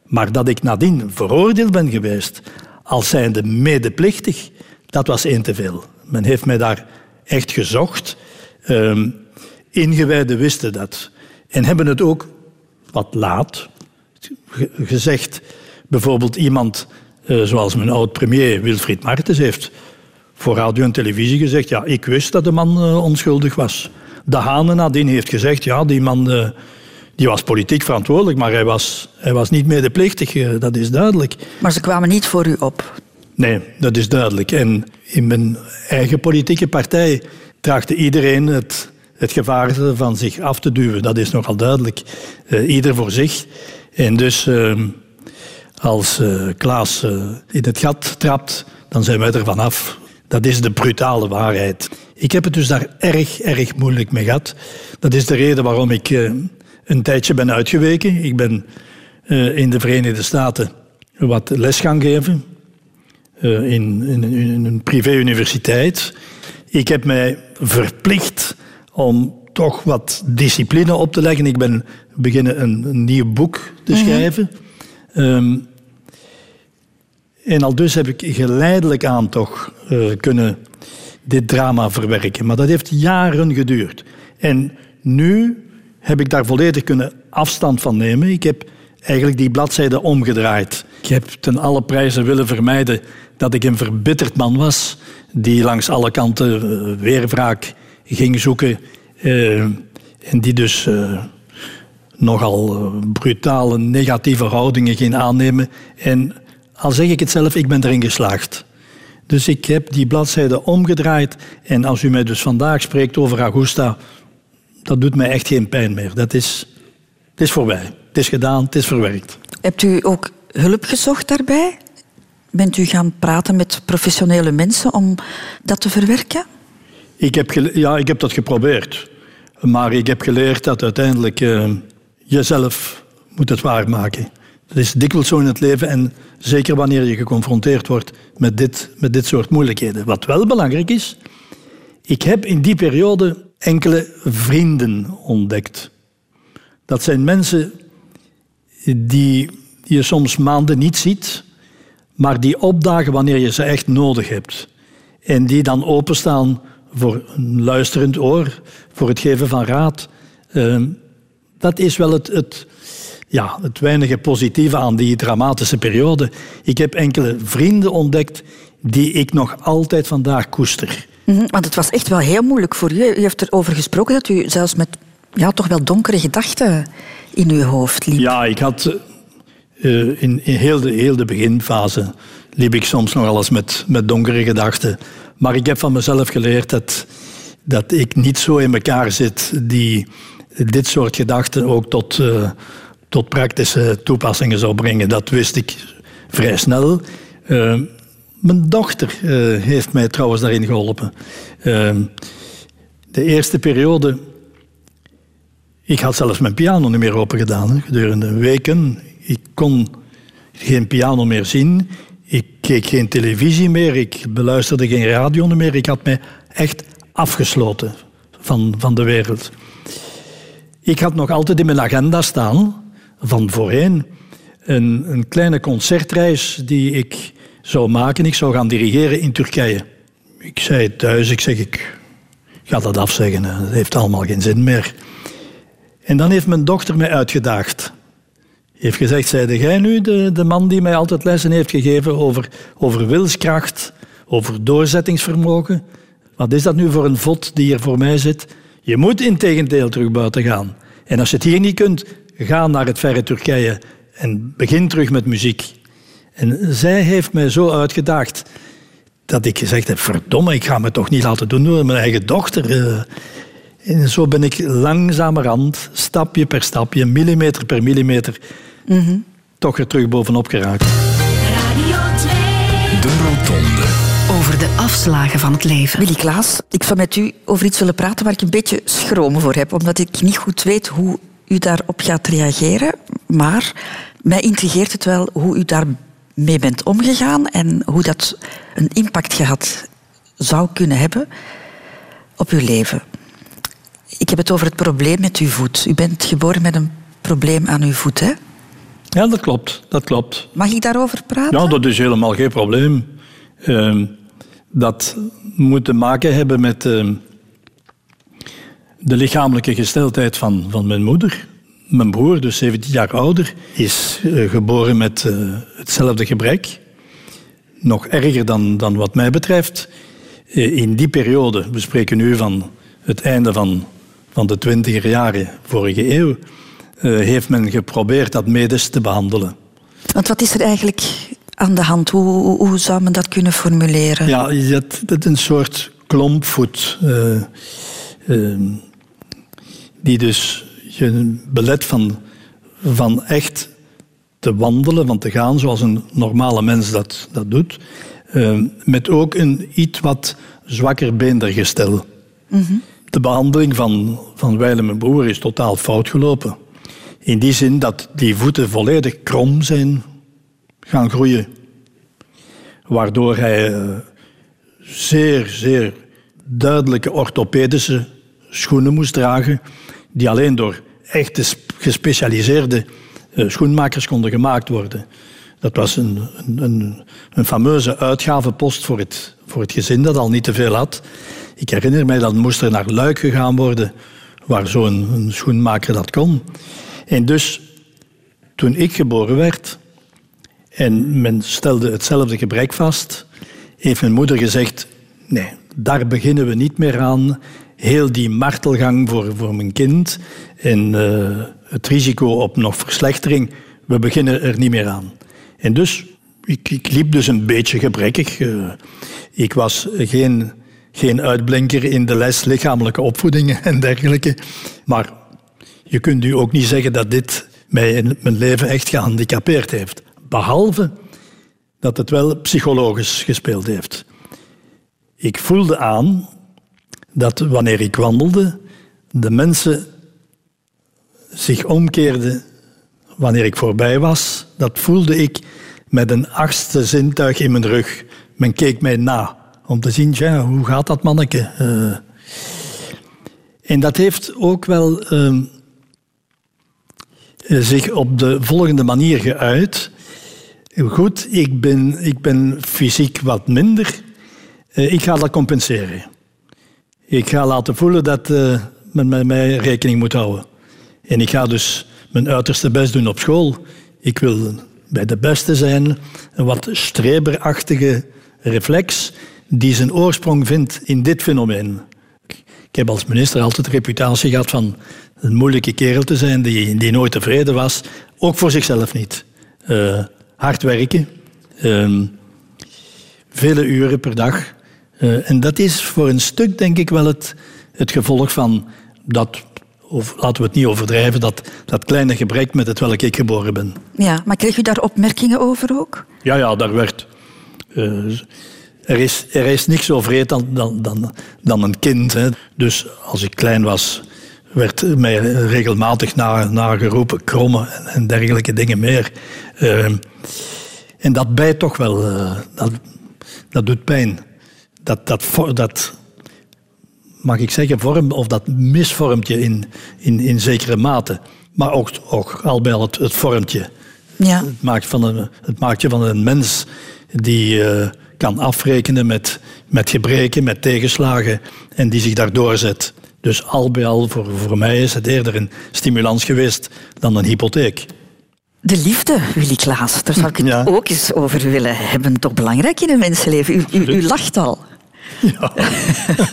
Maar dat ik nadien veroordeeld ben geweest als zijnde medeplichtig, dat was één te veel. Men heeft mij daar echt gezocht. Um, ingewijden wisten dat. En hebben het ook wat laat gezegd. Bijvoorbeeld iemand uh, zoals mijn oud-premier Wilfried Martens heeft voor radio en televisie gezegd... ja, ik wist dat de man uh, onschuldig was. De Hane nadien heeft gezegd... ja, die man uh, die was politiek verantwoordelijk... maar hij was, hij was niet medeplichtig, dat is duidelijk. Maar ze kwamen niet voor u op? Nee, dat is duidelijk. En in mijn eigen politieke partij traagde iedereen het, het gevaar van zich af te duwen. Dat is nogal duidelijk. Uh, ieder voor zich. En dus uh, als uh, Klaas in het gat trapt, dan zijn wij er vanaf. Dat is de brutale waarheid. Ik heb het dus daar erg, erg moeilijk mee gehad. Dat is de reden waarom ik een tijdje ben uitgeweken. Ik ben in de Verenigde Staten wat les gaan geven. In, in, in een privé-universiteit. Ik heb mij verplicht om toch wat discipline op te leggen. Ik ben beginnen een, een nieuw boek te schrijven. Mm -hmm. um, en al dus heb ik geleidelijk aan toch uh, kunnen dit drama verwerken. Maar dat heeft jaren geduurd. En nu heb ik daar volledig kunnen afstand van nemen. Ik heb eigenlijk die bladzijde omgedraaid. Ik heb ten alle prijzen willen vermijden dat ik een verbitterd man was die langs alle kanten uh, weerwraak ging zoeken uh, en die dus uh, nogal brutale negatieve houdingen ging aannemen. En al zeg ik het zelf, ik ben erin geslaagd. Dus ik heb die bladzijde omgedraaid en als u mij dus vandaag spreekt over Augusta, dat doet mij echt geen pijn meer. Dat is, is voorbij. Het is gedaan, het is verwerkt. Hebt u ook hulp gezocht daarbij? Bent u gaan praten met professionele mensen om dat te verwerken? Ik heb, ja, ik heb dat geprobeerd. Maar ik heb geleerd dat uiteindelijk uh, jezelf moet het waarmaken. Dat is dikwijls zo in het leven en zeker wanneer je geconfronteerd wordt met dit, met dit soort moeilijkheden. Wat wel belangrijk is, ik heb in die periode enkele vrienden ontdekt. Dat zijn mensen die je soms maanden niet ziet, maar die opdagen wanneer je ze echt nodig hebt. En die dan openstaan voor een luisterend oor, voor het geven van raad. Uh, dat is wel het, het, ja, het weinige positieve aan die dramatische periode. Ik heb enkele vrienden ontdekt die ik nog altijd vandaag koester. Mhm, want het was echt wel heel moeilijk voor u. U heeft erover gesproken dat u zelfs met ja, toch wel donkere gedachten in uw hoofd liep. Ja, ik had uh, in, heel, de, heel de beginfase liep ik soms nog alles met, met donkere gedachten. Maar ik heb van mezelf geleerd dat, dat ik niet zo in elkaar zit die dit soort gedachten ook tot, uh, tot praktische toepassingen zou brengen. Dat wist ik vrij snel. Uh, mijn dochter heeft mij trouwens daarin geholpen. de eerste periode ik had zelfs mijn piano niet meer open gedaan gedurende weken. Ik kon geen piano meer zien. Ik keek geen televisie meer. Ik beluisterde geen radio meer. Ik had mij echt afgesloten van, van de wereld. Ik had nog altijd in mijn agenda staan, van voorheen, een, een kleine concertreis die ik zou maken. Ik zou gaan dirigeren in Turkije. Ik zei thuis, ik zeg, ik ga dat afzeggen. Dat heeft allemaal geen zin meer. En dan heeft mijn dochter mij uitgedaagd. Heeft gezegd, zijde jij nu de, de man die mij altijd lessen heeft gegeven over, over wilskracht, over doorzettingsvermogen? Wat is dat nu voor een vod die hier voor mij zit? Je moet in tegendeel terug buiten gaan. En als je het hier niet kunt, ga naar het verre Turkije en begin terug met muziek. En zij heeft mij zo uitgedaagd dat ik gezegd heb, verdomme, ik ga me toch niet laten doen door mijn eigen dochter. En zo ben ik langzamerhand, stapje per stapje, millimeter per millimeter, mm toch er terug bovenop geraakt. Radio 2. De Rotonde. Over de afslagen van het leven. Willy Klaas, ik zou met u over iets willen praten waar ik een beetje schroom voor heb, omdat ik niet goed weet hoe u daarop gaat reageren. Maar mij intrigeert het wel hoe u daarmee bent omgegaan en hoe dat een impact gehad zou kunnen hebben op uw leven. Ik heb het over het probleem met uw voet. U bent geboren met een probleem aan uw voet, hè? Ja, dat klopt. Dat klopt. Mag ik daarover praten? Ja, dat is helemaal geen probleem. Uh, dat moet te maken hebben met uh, de lichamelijke gesteldheid van, van mijn moeder. Mijn broer, dus 17 jaar ouder, is uh, geboren met eh, hetzelfde gebrek. Nog erger dan, dan wat mij betreft. in die periode, we spreken nu van het einde van van de twintiger jaren vorige eeuw, uh, heeft men geprobeerd dat medisch te behandelen. Want wat is er eigenlijk aan de hand? Hoe, hoe, zou men dat kunnen formuleren? Ja, je hebt een soort klompvoet. Uh, uh, die dus je belet van, van echt te wandelen, van te gaan zoals een normale mens dat, dat doet. met ook een iets wat zwakker beendergestel. Mm -hmm de behandeling van, van Weile mijn broer is totaal fout gelopen. In die zin dat die voeten volledig krom zijn gaan groeien. Waardoor hij eh, zeer, zeer duidelijke orthopedische schoenen moest dragen, die alleen door echte gespecialiseerde eh, schoenmakers konden gemaakt worden. Dat was een, een, een fameuze uitgavenpost voor het, voor het gezin dat al niet te veel had. Ik herinner mij dat moest er naar Luik gegaan worden, waar zo'n schoenmaker dat kon. En dus, toen ik geboren werd en men stelde hetzelfde gebrek vast, heeft mijn moeder gezegd, nee, daar beginnen we niet meer aan. Heel die martelgang voor, voor mijn kind en uh, het risico op nog verslechtering, we beginnen er niet meer aan. En dus, ik, ik liep dus een beetje gebrekkig. Uh, ik was geen geen uitblinker in de les lichamelijke opvoeding en dergelijke. Maar je kunt u ook niet zeggen dat dit mij in mijn leven echt gehandicapeerd heeft. Behalve dat het wel psychologisch gespeeld heeft. Ik voelde aan dat wanneer ik wandelde, de mensen zich omkeerden wanneer ik voorbij was. Dat voelde ik met een achtste zintuig in mijn rug. Men keek mij na om te zien, ja, hoe gaat dat manneke? Uh, en dat heeft ook wel uh, zich op de volgende manier geuit. Goed, ik ben, ik ben fysiek wat minder. Uh, ik ga dat compenseren. Ik ga laten voelen dat men met mij rekening moet houden. En ik ga dus mijn uiterste best doen op school. Ik wil bij de beste zijn, een wat streberachtige reflex die zijn oorsprong vindt in dit fenomeen. Ik heb als minister altijd de reputatie gehad van een moeilijke kerel te zijn die, die nooit tevreden was, ook voor zichzelf niet. Uh, hard werken, uh, vele uren per dag. Uh, en dat is voor een stuk, denk ik, wel het, het gevolg van dat, of laten we het niet overdrijven, dat, dat kleine gebrek met het welk ik geboren ben. Ja, maar kreeg u daar opmerkingen over ook? Ja, ja, daar werd. Uh, er is, er is niks zo vreed dan, dan, dan, dan een kind. Hè. Dus als ik klein was, werd mij regelmatig nageroepen, na krommen en, en, dergelijke dingen meer. Uh, en dat bijt toch wel. Uh, dat, dat doet pijn. Dat, dat, dat, mag ik zeggen, vorm, of dat misvormt je in, in, in zekere mate. Maar ook, ook al bij al het, het vormt je. Ja. Het, maakt van een, het maakt je van een mens die uh, kan afrekenen met, met gebreken, met tegenslagen en die zich daardoor zet. Dus al bij al, voor, voor mij is het eerder een stimulans geweest dan een hypotheek. De liefde, Willy Klaas, daar zou ik het ja. ook eens over willen hebben. Toch belangrijk in een mensenleven. U, u, u lacht al. Ja.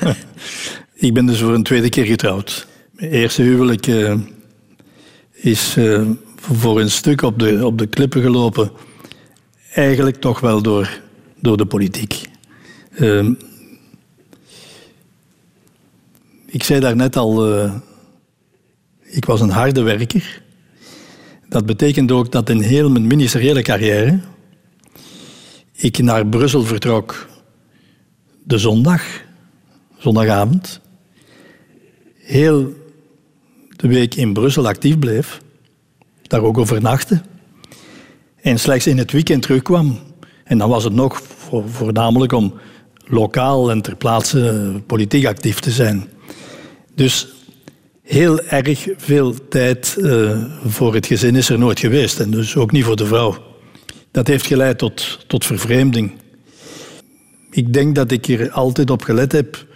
ik ben dus voor een tweede keer getrouwd. Mijn eerste huwelijk uh, is uh, voor een stuk op de, op de klippen gelopen. Eigenlijk toch wel door, door de politiek. Uh, ik zei daarnet al, uh, ik was een harde werker. Dat betekent ook dat in heel mijn ministeriële carrière ik naar Brussel vertrok de zondag, zondagavond, heel de week in Brussel actief bleef, daar ook overnachtte en slechts in het weekend terugkwam. En dan was het nog voornamelijk om lokaal en ter plaatse politiek actief te zijn. Dus heel erg veel tijd uh, voor het gezin is er nooit geweest. En dus ook niet voor de vrouw. Dat heeft geleid tot, tot vervreemding. Ik denk dat ik er altijd op gelet heb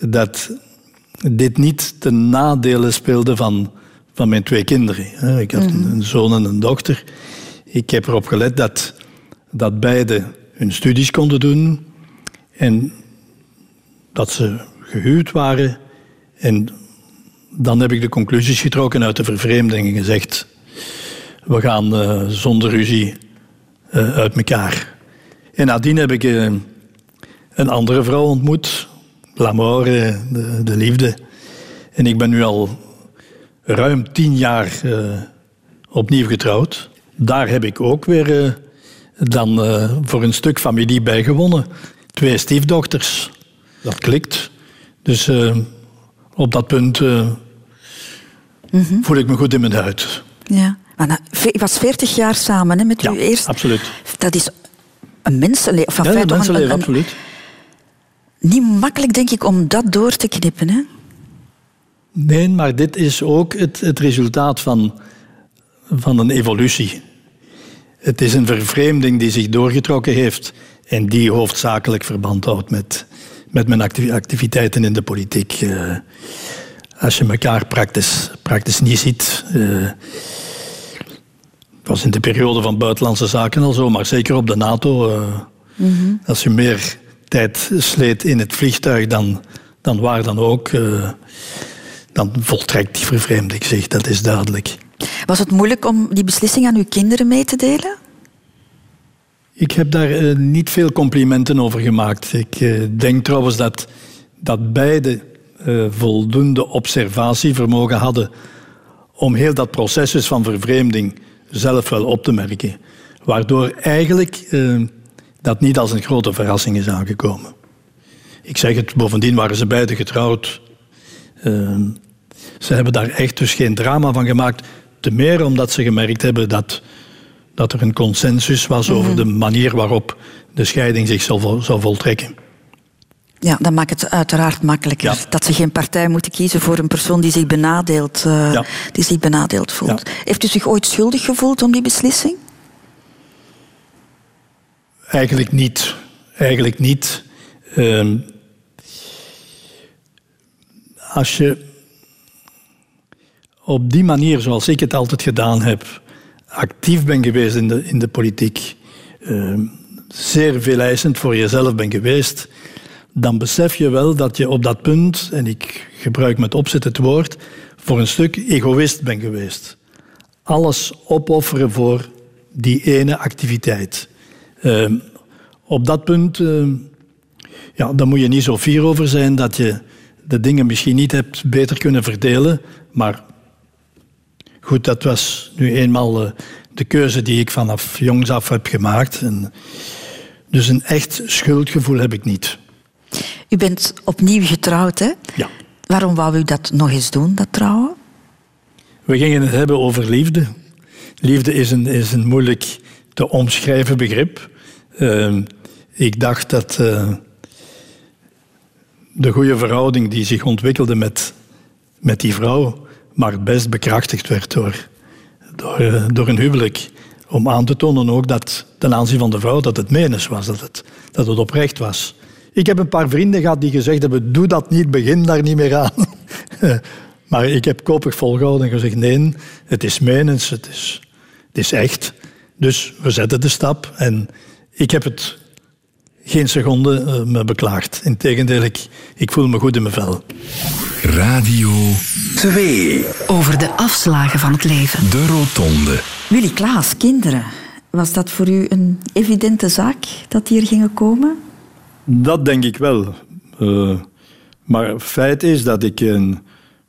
dat dit niet ten nadele speelde van, van mijn twee kinderen. Ik had een, een zoon en een dochter. Ik heb erop gelet dat, dat beide hun studies konden doen en dat ze gehuwd waren en dan heb ik de conclusies getrokken uit de vervreemding en gezegd: we gaan uh, zonder ruzie uh, uit elkaar. En nadien heb ik uh, een andere vrouw ontmoet, L'amour, de, de, liefde. En ik ben nu al ruim tien jaar opnieuw getrouwd. Daar heb ik ook weer dan voor een stuk familie bijgewonnen. Twee stiefdochters. Dat klikt. Dus op dat punt uh, mm voel ik me goed in mijn huid. Ja. Maar je was 40 jaar samen hè, met ja, uw eerste... absoluut. Dat is een mensenleven. Enfin, ja, een mensenleven, een, absoluut. Niet makkelijk, denk ik, om dat door te knippen. Hè? Nee, maar dit is ook het, het resultaat van, van een evolutie. Het is een vervreemding die zich doorgetrokken heeft en die hoofdzakelijk verband houdt met, met mijn activiteiten in de politiek. Uh, als je elkaar praktisch, praktisch niet ziet. Uh, was in de periode van buitenlandse zaken al zo, maar zeker op de NATO. Uh, mm -hmm. Als je meer tijd sleet in het vliegtuig dan, dan waar dan ook, dan voltrekt die vervreemding zich, dat is duidelijk. Was het moeilijk om die beslissing aan uw kinderen mee te delen? Ik heb daar uh, niet veel complimenten over gemaakt. Ik uh, denk trouwens dat, dat beide uh, voldoende observatievermogen hadden om heel dat proces dus van vervreemding zelf wel op te merken. Waardoor eigenlijk dat niet als een grote verrassing is aangekomen. Ik zeg het, bovendien waren ze beide getrouwd. ze hebben daar echt dus geen drama van gemaakt. Te meer omdat ze gemerkt hebben dat dat er een consensus was over mhm. de manier waarop de scheiding zich zou, zou voltrekken. Ja, dat maakt het uiteraard makkelijker. Dat ze geen partij moeten kiezen voor een persoon die zich benadeeld, uh, die zich benadeeld voelt. Heeft u zich ooit schuldig gevoeld om die beslissing? Eigenlijk niet. Eigenlijk niet. Uh, als je op die manier, zoals ik het altijd gedaan heb, actief ben geweest in de, in de politiek. Uh, zeer veel eisend voor jezelf bent geweest, dan besef je wel dat je op dat punt, en ik gebruik met opzet het woord, voor een stuk egoïst bent geweest. Alles opofferen voor die ene activiteit. Uh, op dat punt, uh, ja, dan moet je niet zo fier over zijn dat je de dingen misschien niet hebt beter kunnen verdelen. Maar goed, dat was nu eenmaal uh, de keuze die ik vanaf jongs af heb gemaakt. En dus een echt schuldgevoel heb ik niet. U bent opnieuw getrouwd, hè? Ja. Waarom wou u dat nog eens doen, dat trouwen? We gingen het hebben over liefde. Liefde is een, is een moeilijk te omschrijven begrip. Uh, ik dacht dat uh, de goede verhouding die zich ontwikkelde met, met die vrouw, maar het best bekrachtigd werd door, door, uh, door een huwelijk. Om aan te tonen ook dat ten aanzien van de vrouw dat het menens was, dat het, dat het oprecht was. Ik heb een paar vrienden gehad die gezegd hebben: doe dat niet, begin daar niet meer aan. maar ik heb koppig volgehouden en gezegd: nee, het is menens, het is, het is echt. Dus we zetten de stap en ik heb het geen seconde uh, me beklaagd. Integendeel, ik, ik voel me goed in mijn vel. Radio 2. Over de afslagen van het leven. De Rotonde. Willy Klaas, kinderen. Was dat voor u een evidente zaak dat die er gingen komen? Dat denk ik wel. Uh, maar feit is dat ik een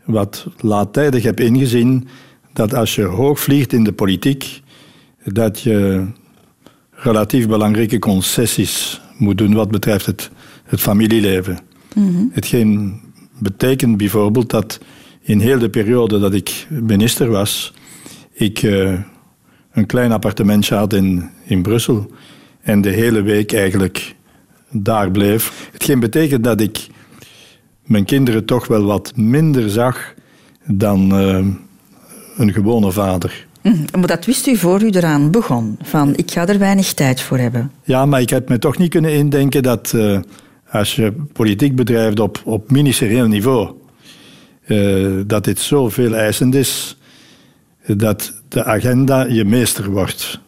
wat laattijdig heb ingezien dat als je hoog vliegt in de politiek, dat je relatief belangrijke concessies moet doen wat betreft het, het familieleven. Mm-hmm. Hetgeen betekent bijvoorbeeld dat in heel de periode dat ik minister was, ik uh, een klein appartementje had in, in Brussel en de hele week eigenlijk daar bleef. Hetgeen betekent dat ik mijn kinderen toch wel wat minder zag dan uh, een gewone vader. Mm, maar dat wist u voor u eraan begon, van ik ga er weinig tijd voor hebben. Ja, maar ik heb me toch niet kunnen indenken dat uh, als je politiek bedrijft op, op ministerieel niveau, uh, dat dit zo veel eisend is, dat de agenda je meester wordt.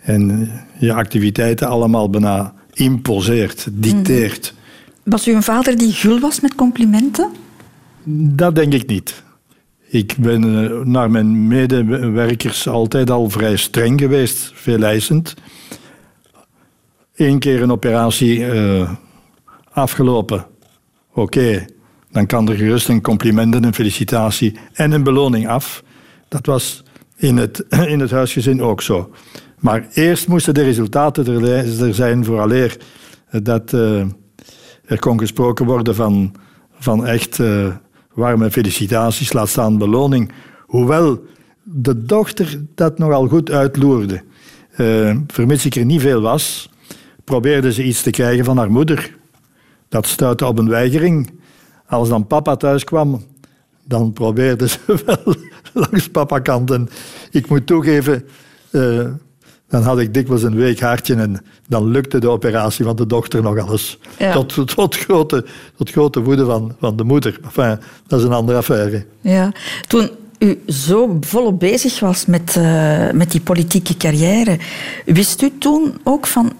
En je activiteiten allemaal bijna imposeert, dicteert. Mm. Was u een vader die gul was met complimenten? Dat denk ik niet. Ik ben uh, naar mijn medewerkers altijd al vrij streng geweest, veel eisend. Eén keer een operatie uh, afgelopen. Oké, dan kan er gerust een compliment en een felicitatie en een beloning af. Dat was in het, in het huisgezin ook zo. Maar eerst moesten de resultaten er, zijn vooraleer dat uh, er kon gesproken worden van, van echt warme felicitaties, laat staan beloning. Hoewel de dochter dat nogal goed uitloerde. Uh, vermits ik er niet veel was, probeerde ze iets te krijgen van haar moeder. Dat stuitte op een weigering. Als dan papa thuis kwam, dan probeerde ze wel langs papa kant. En ik moet toegeven, uh, dan had ik dikwijls een week hartje en dan lukte de operatie van de dochter nog alles. Ja. Tot, tot, grote, tot grote woede van, van de moeder. Enfin, dat is een andere affaire. Ja. Toen u zo volop bezig was met, uh, met die politieke carrière, wist u toen ook van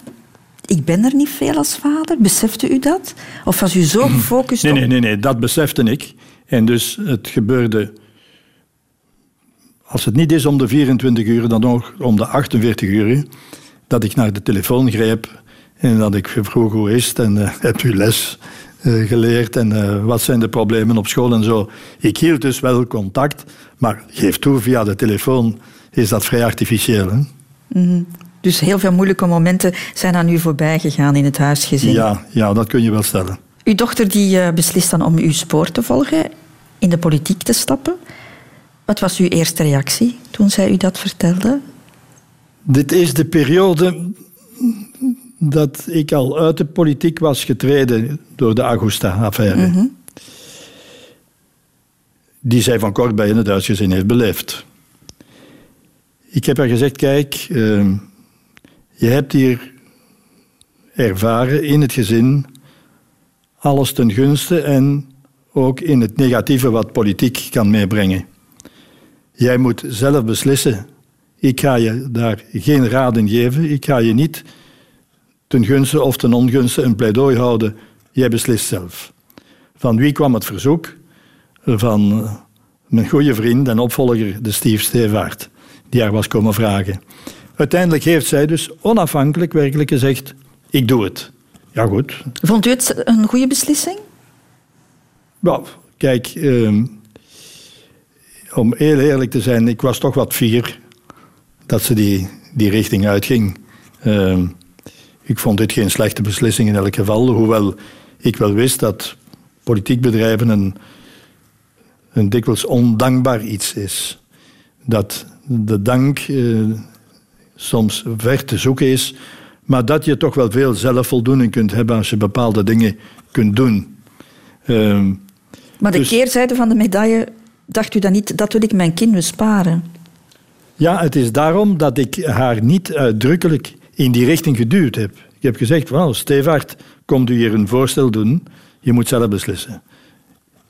ik ben er niet veel als vader? Besefte u dat? Of was u zo gefocust nee, op... Nee, nee, nee, dat besefte ik. En dus het gebeurde als het niet is om de 24 uur, dan ook om de 48 uur, dat ik naar de telefoon greep en dat ik vroeg hoe is het en uh, heb u les uh, geleerd en uh, wat zijn de problemen op school en zo. Ik hield dus wel contact, maar geef toe, via de telefoon is dat vrij artificieel. Hè? Mm-hmm. Dus heel veel moeilijke momenten zijn aan u voorbij gegaan in het huisgezin. Ja, ja dat kun je wel stellen. Uw dochter die beslist dan om uw spoor te volgen, in de politiek te stappen. Wat was uw eerste reactie toen zij u dat vertelde? Dit is de periode dat ik al uit de politiek was getreden door de Augusta-affaire. Mm-hmm. Die zij van kort bij in het huisgezin heeft beleefd. Ik heb haar gezegd, kijk, uh, je hebt hier ervaren in het gezin alles ten gunste en ook in het negatieve wat politiek kan meebrengen. Jij moet zelf beslissen. Ik ga je daar geen raad in geven. Ik ga je niet ten gunste of ten ongunste een pleidooi houden. Jij beslist zelf. Van wie kwam het verzoek? Van eh, mijn goede vriend en opvolger, de Steve Stevaart, die haar was komen vragen. Uiteindelijk heeft zij dus onafhankelijk werkelijk gezegd, ik doe het. Ja, goed. Vond u het een goede beslissing? Nou, kijk, ehm, om heel eerlijk te zijn, ik was toch wat fier dat ze die, die richting uitging. Ehm, ik vond dit geen slechte beslissing in elk geval, hoewel ik wel wist dat politiek bedrijven een, een dikwijls ondankbaar iets is. Dat de dank eh, soms ver te zoeken is, maar dat je toch wel veel zelfvoldoening kunt hebben als je bepaalde dingen kunt doen. Ehm, maar de dus, keerzijde van de medaille, dacht u dan niet, dat wil ik mijn kind sparen? Ja, het is daarom dat ik haar niet uitdrukkelijk in die richting geduwd heb. Ik heb gezegd, wauw, Stevaart, komt u hier een voorstel doen, je moet zelf beslissen.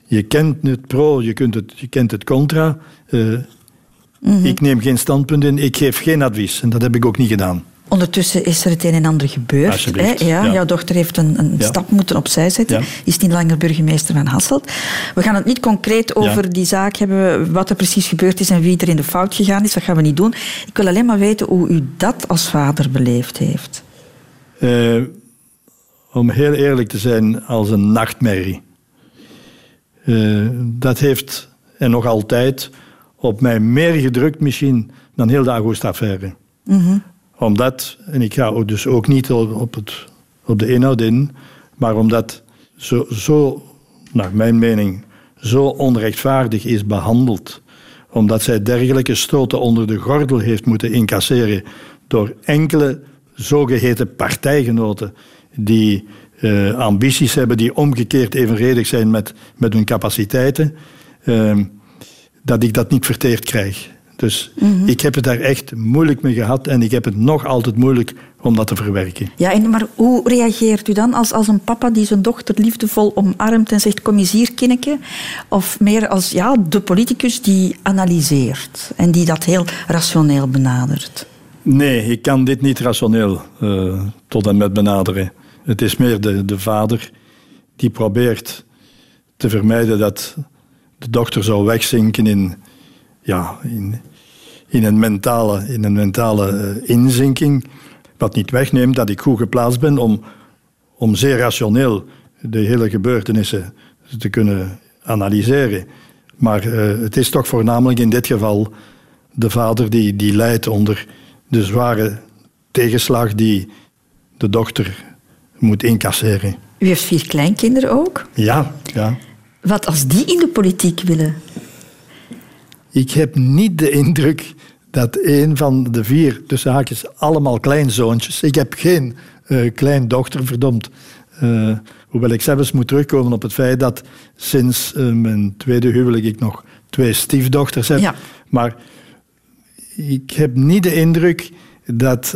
Je kent het pro, je, kunt het, je kent het contra. Uh, Ik neem geen standpunt in, ik geef geen advies. En dat heb ik ook niet gedaan. Ondertussen is er het een en ander gebeurd. Hè? Ja, ja, Jouw dochter heeft een, een stap moeten opzij zetten. Is niet langer burgemeester van Hasselt. We gaan het niet concreet over die zaak hebben, wat er precies gebeurd is en wie er in de fout gegaan is. Dat gaan we niet doen. Ik wil alleen maar weten hoe u dat als vader beleefd heeft. Uh, om heel eerlijk te zijn, als een nachtmerrie. Uh, dat heeft, en nog altijd, op mij meer gedrukt misschien dan heel de August-affaire. Mm Omdat, en ik ga dus ook niet op, het, op de inhoud in, maar omdat zo, zo, naar mijn mening, zo onrechtvaardig is behandeld, omdat zij dergelijke stoten onder de gordel heeft moeten incasseren door enkele zogeheten partijgenoten die uh, ambities hebben die omgekeerd evenredig zijn met, met hun capaciteiten, uh, dat ik dat niet verteerd krijg. Dus mhm. ik heb het daar echt moeilijk mee gehad en ik heb het nog altijd moeilijk om dat te verwerken. Ja, en maar hoe reageert u dan als, als een papa die zijn dochter liefdevol omarmt en zegt kom eens hier, kindje? Of meer als ja, de politicus die analyseert en die dat heel rationeel benadert? Nee, ik kan dit niet rationeel uh, tot en met benaderen. Het is meer de, de vader die probeert te vermijden dat de dochter zou wegzinken in, ja, in, in een mentale, in een mentale uh, inzinking. Wat niet wegneemt dat ik goed geplaatst ben om, om zeer rationeel de hele gebeurtenissen te kunnen analyseren. Maar uh, het is toch voornamelijk in dit geval de vader die, die lijdt onder de zware tegenslag die de dochter moet incasseren. U heeft vier kleinkinderen ook? Ja, ja. Wat als die in de politiek willen? Ik heb niet de indruk dat een van de vier, tussen haakjes, allemaal kleinzoontjes. Ik heb geen uh, kleindochter, verdomd. Uh, hoewel ik zelfs moet terugkomen op het feit dat sinds uh, mijn tweede huwelijk ik nog twee stiefdochters heb. Ja. Maar ik heb niet de indruk dat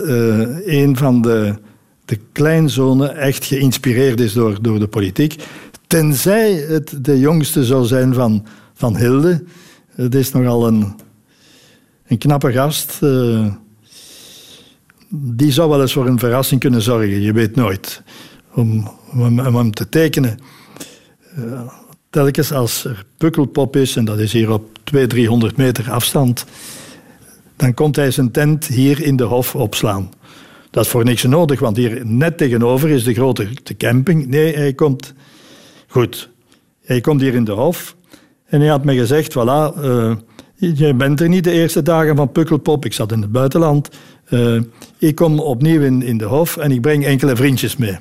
een van de de kleinzonen echt geïnspireerd is door, door de politiek. Tenzij het de jongste zou zijn van, van Hilde. Het is nogal een, een knappe gast. Uh, die zou wel eens voor een verrassing kunnen zorgen. Je weet nooit. Om, om, hem te tekenen. Uh, telkens als er pukkelpop is, en dat is hier op 200, 300 meter afstand, dan komt hij zijn tent hier in de hof opslaan. Dat is voor niks nodig, want hier net tegenover is de grote de camping. Nee, hij komt... Goed, hij komt hier in de hof en hij had me gezegd, voilà, uh, je bent er niet de eerste dagen van Pukkelpop. Ik zat in het buitenland. Uh, ik kom opnieuw in, in de hof en ik breng enkele vriendjes mee.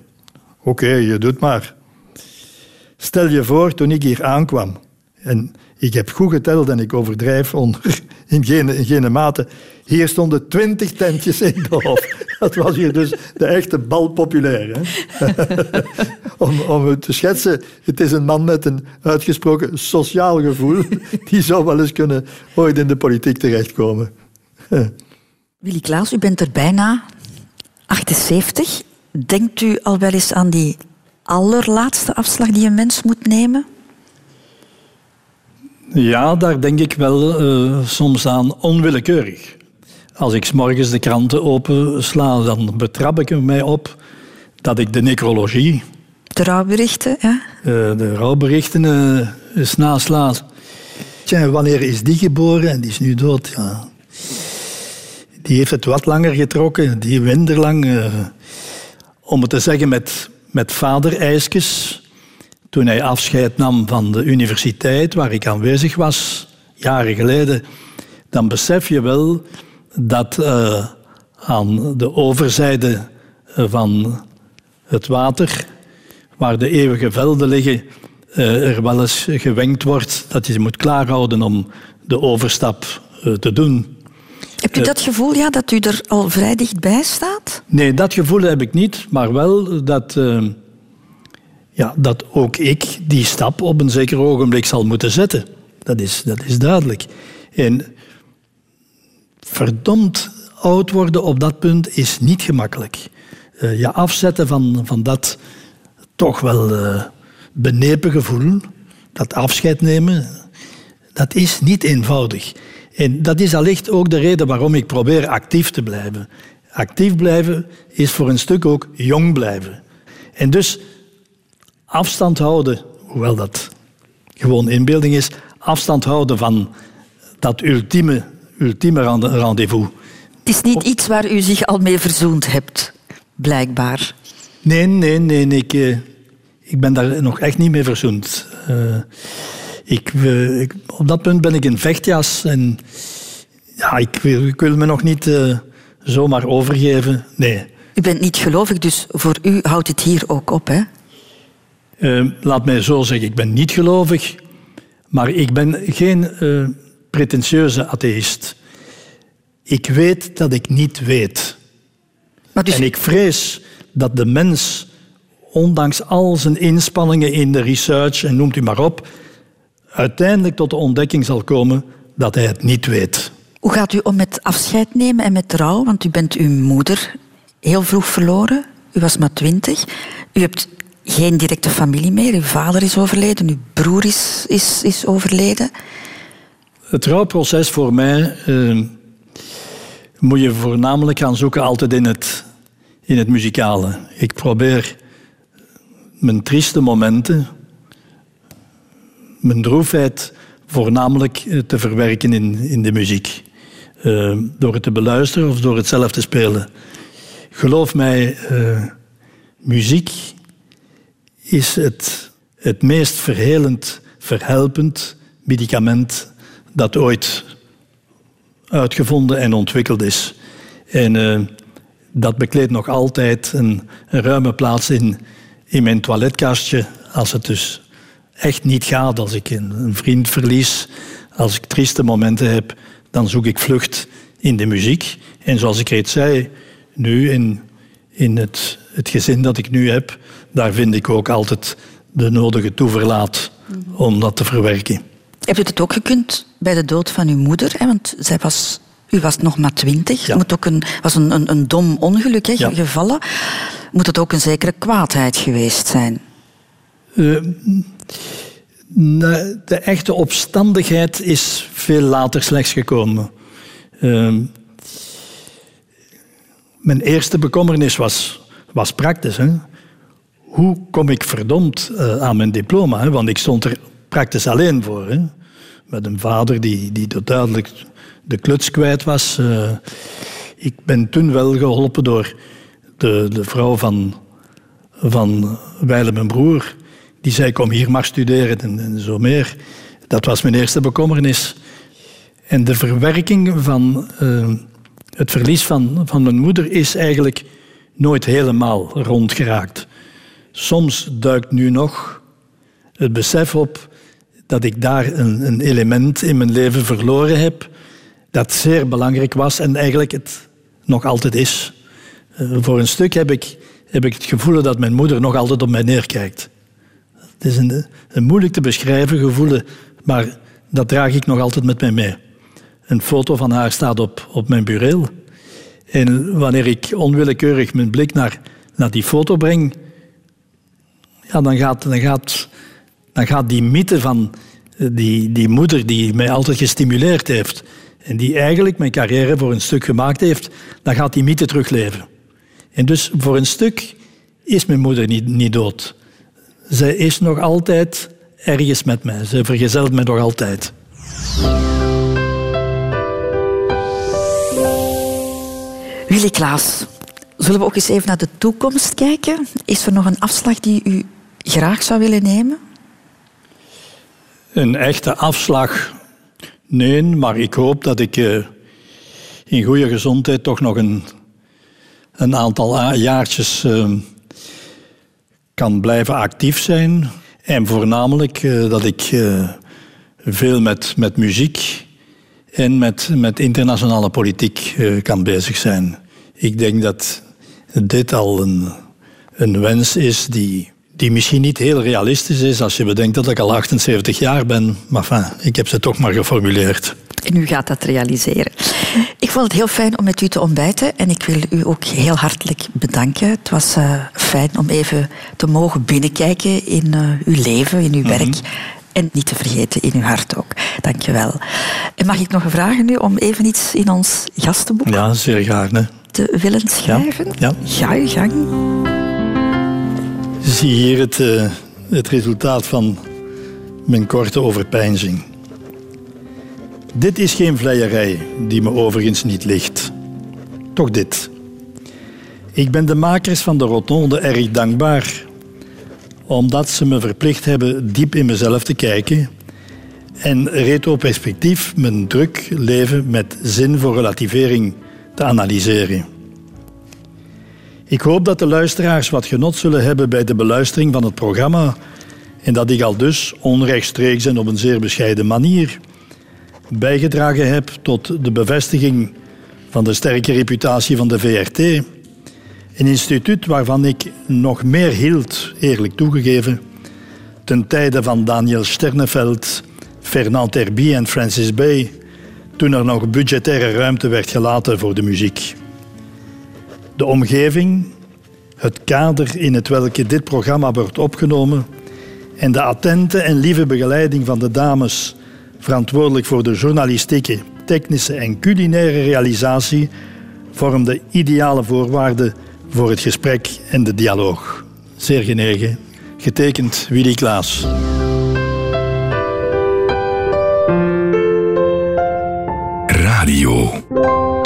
Oké, je doet maar. Stel je voor, toen ik hier aankwam, en ik heb goed geteld en ik overdrijf onder, in, geen, in geen mate. Hier stonden twintig tentjes in de hof. Dat was hier dus de echte bal populair. Om, om het te schetsen, het is een man met een uitgesproken sociaal gevoel. Die zou wel eens kunnen ooit in de politiek terechtkomen. Willy Klaas, u bent er bijna 78. Denkt u al wel eens aan die allerlaatste afslag die een mens moet nemen? Ja, daar denk ik wel uh, soms aan onwillekeurig. Als ik s morgens de kranten opensla, dan betrap ik er mij op dat ik de necrologie... De rouwberichten, ja? Uh, de rouwberichten uh, eens nasla. Tja, wanneer is die geboren? En die is nu dood, ja. Die heeft het wat langer getrokken, die winderlang. Uh, om het te zeggen met, met toen hij afscheid nam van de universiteit waar ik aanwezig was, jaren geleden, dan besef je wel dat uh, aan de overzijde van het water, waar de eeuwige velden liggen, uh, er wel eens gewenkt wordt dat je moet klaarhouden om de overstap uh, te doen. Hebt u dat gevoel ja, dat u er al vrij dichtbij staat? Nee, dat gevoel heb ik niet, maar wel dat, ja, dat ook ik die stap op een zeker ogenblik zal moeten zetten. Dat is, dat is duidelijk. En verdomd oud worden op dat punt is niet gemakkelijk. Uh, je afzetten van, van dat toch wel uh, benepen gevoel, dat afscheid nemen, dat is niet eenvoudig. En dat is allicht ook de reden waarom ik probeer actief te blijven. Actief blijven is voor een stuk ook jong blijven. En dus afstand houden, hoewel dat gewoon inbeelding is, afstand houden van dat ultieme, ultieme rendezvous. Het is niet iets waar u zich al mee verzoend hebt, blijkbaar. Nee, nee, nee. Ik, uh, ik ben daar nog echt niet mee verzoend. Uh, ik, uh, ik, op dat punt ben ik een vechtjas en ja, ik wil me nog niet zomaar overgeven. Nee. U bent niet gelovig, dus voor u houdt het hier ook op, hè? Laat mij zo zeggen, ik ben niet gelovig, maar ik ben geen pretentieuze atheïst. Ik weet dat ik niet weet. Dus... En ik vrees dat de mens, ondanks al zijn inspanningen in de research en noemt u maar op, uiteindelijk tot de ontdekking zal komen dat hij het niet weet. Hoe gaat u om met afscheid nemen en met rouw? Want u bent uw moeder heel vroeg verloren. U was maar twintig. U hebt geen directe familie meer. Uw vader is overleden, uw broer is, is, is overleden. Het rouwproces voor mij uh, moet je voornamelijk gaan zoeken altijd in het, in het muzikale. Ik probeer mijn trieste momenten, mijn droefheid voornamelijk eh, te verwerken in, in de muziek. Uh, door het te beluisteren of door het zelf te spelen. Geloof mij, muziek is het, het meest verhelend, verhelpend medicament dat ooit uitgevonden en ontwikkeld is. En uh, dat bekleedt nog altijd een, een, ruime plaats in, in mijn toiletkastje. Als het dus echt niet gaat, als ik een, een vriend verlies, als ik trieste momenten heb, dan zoek ik vlucht in de muziek. En zoals ik reeds zei, nu in, in het, het gezin dat ik nu heb, daar vind ik ook altijd de nodige toeverlaat om dat te verwerken. Heb je het ook gekund bij de dood van uw moeder? Hè? Want zij was, u was nog maar twintig. Het moet ook een, was een, een, een dom ongeluk hè, ja. gevallen. Moet het ook een zekere kwaadheid geweest zijn? Uh, de echte opstandigheid is veel later slechts gekomen. Uh, mijn eerste bekommernis was, was praktisch. Hè? Hoe kom ik verdomd uh, aan mijn diploma? Hè? Want ik stond er praktisch alleen voor. Hè? Met een vader die, die duidelijk de kluts kwijt was. Uh, ik ben toen wel geholpen door de, de vrouw van, van Weile, mijn broer. Die zei, kom hier maar studeren en, zo meer. Dat was mijn eerste bekommernis. En de verwerking van uh, het verlies van, van mijn moeder is eigenlijk nooit helemaal rondgeraakt. Soms duikt nu nog het besef op dat ik daar een, een, element in mijn leven verloren heb dat zeer belangrijk was en eigenlijk het nog altijd is. Uh, voor een stuk heb ik, heb ik het gevoel dat mijn moeder nog altijd op mij neerkijkt. Het is een, een moeilijk te beschrijven gevoel, maar dat draag ik nog altijd met mij mee. Een foto van haar staat op, op mijn bureel. En wanneer ik onwillekeurig mijn blik naar, naar die foto breng, ja, dan, gaat, dan gaat dan gaat die mythe van eh, die, die moeder die mij altijd gestimuleerd heeft en die eigenlijk mijn carrière voor een stuk gemaakt heeft, dan gaat die mythe terugleven. En dus voor een stuk is mijn moeder niet, niet dood. Zij is nog altijd ergens met mij. Ze vergezelt mij nog altijd. Willy Klaas, zullen we ook eens even naar de toekomst kijken? Is er nog een afslag die u graag zou willen nemen? Een echte afslag? Nee, maar ik hoop dat ik uh, in goede gezondheid toch nog een, een aantal jaartjes uh, kan blijven actief zijn. En voornamelijk uh, dat ik veel met, met muziek en met, met internationale politiek kan bezig zijn. Ik denk dat dit al een, een wens is die die misschien niet heel realistisch is als je bedenkt dat ik al 78 jaar ben. Maar enfin, ik heb ze toch maar geformuleerd. En u gaat dat realiseren. Ik vond het heel fijn om met u te ontbijten en ik wil u ook heel hartelijk bedanken. Het was uh, fijn om even te mogen binnenkijken in uh, uw leven, in uw werk. Mm -hmm. En niet te vergeten in uw hart ook. Dank je wel. En mag ik nog vragen nu om even iets in ons gastenboek ja, zeer graag, te willen schrijven? Ja, ja. Ga uw gang. Zie hier het, uh, het resultaat van mijn korte overpeinzing. Dit is geen vleierij, die me overigens niet ligt. Toch dit. Ik ben de makers van de rotonde erg dankbaar, omdat ze me verplicht hebben diep in mezelf te kijken en retroperspectief mijn druk leven met zin voor relativering te analyseren. Ik hoop dat de luisteraars wat genot zullen hebben bij de beluistering van het programma en dat ik al dus onrechtstreeks en op een zeer bescheiden manier bijgedragen heb tot de bevestiging van de sterke reputatie van de VRT, een instituut waarvan ik nog meer hield, eerlijk toegegeven, ten tijde van Daniel Sterneveld, Fernand Herbie en Francis Bay, toen er nog budgettaire ruimte werd gelaten voor de muziek. De omgeving, het kader in het welke dit programma wordt opgenomen en de attente en lieve begeleiding van de dames verantwoordelijk voor de journalistieke, technische en culinaire realisatie vormden ideale voorwaarden voor het gesprek en de dialoog. Zeer genegen. Getekend Willy Klaas. Radio 2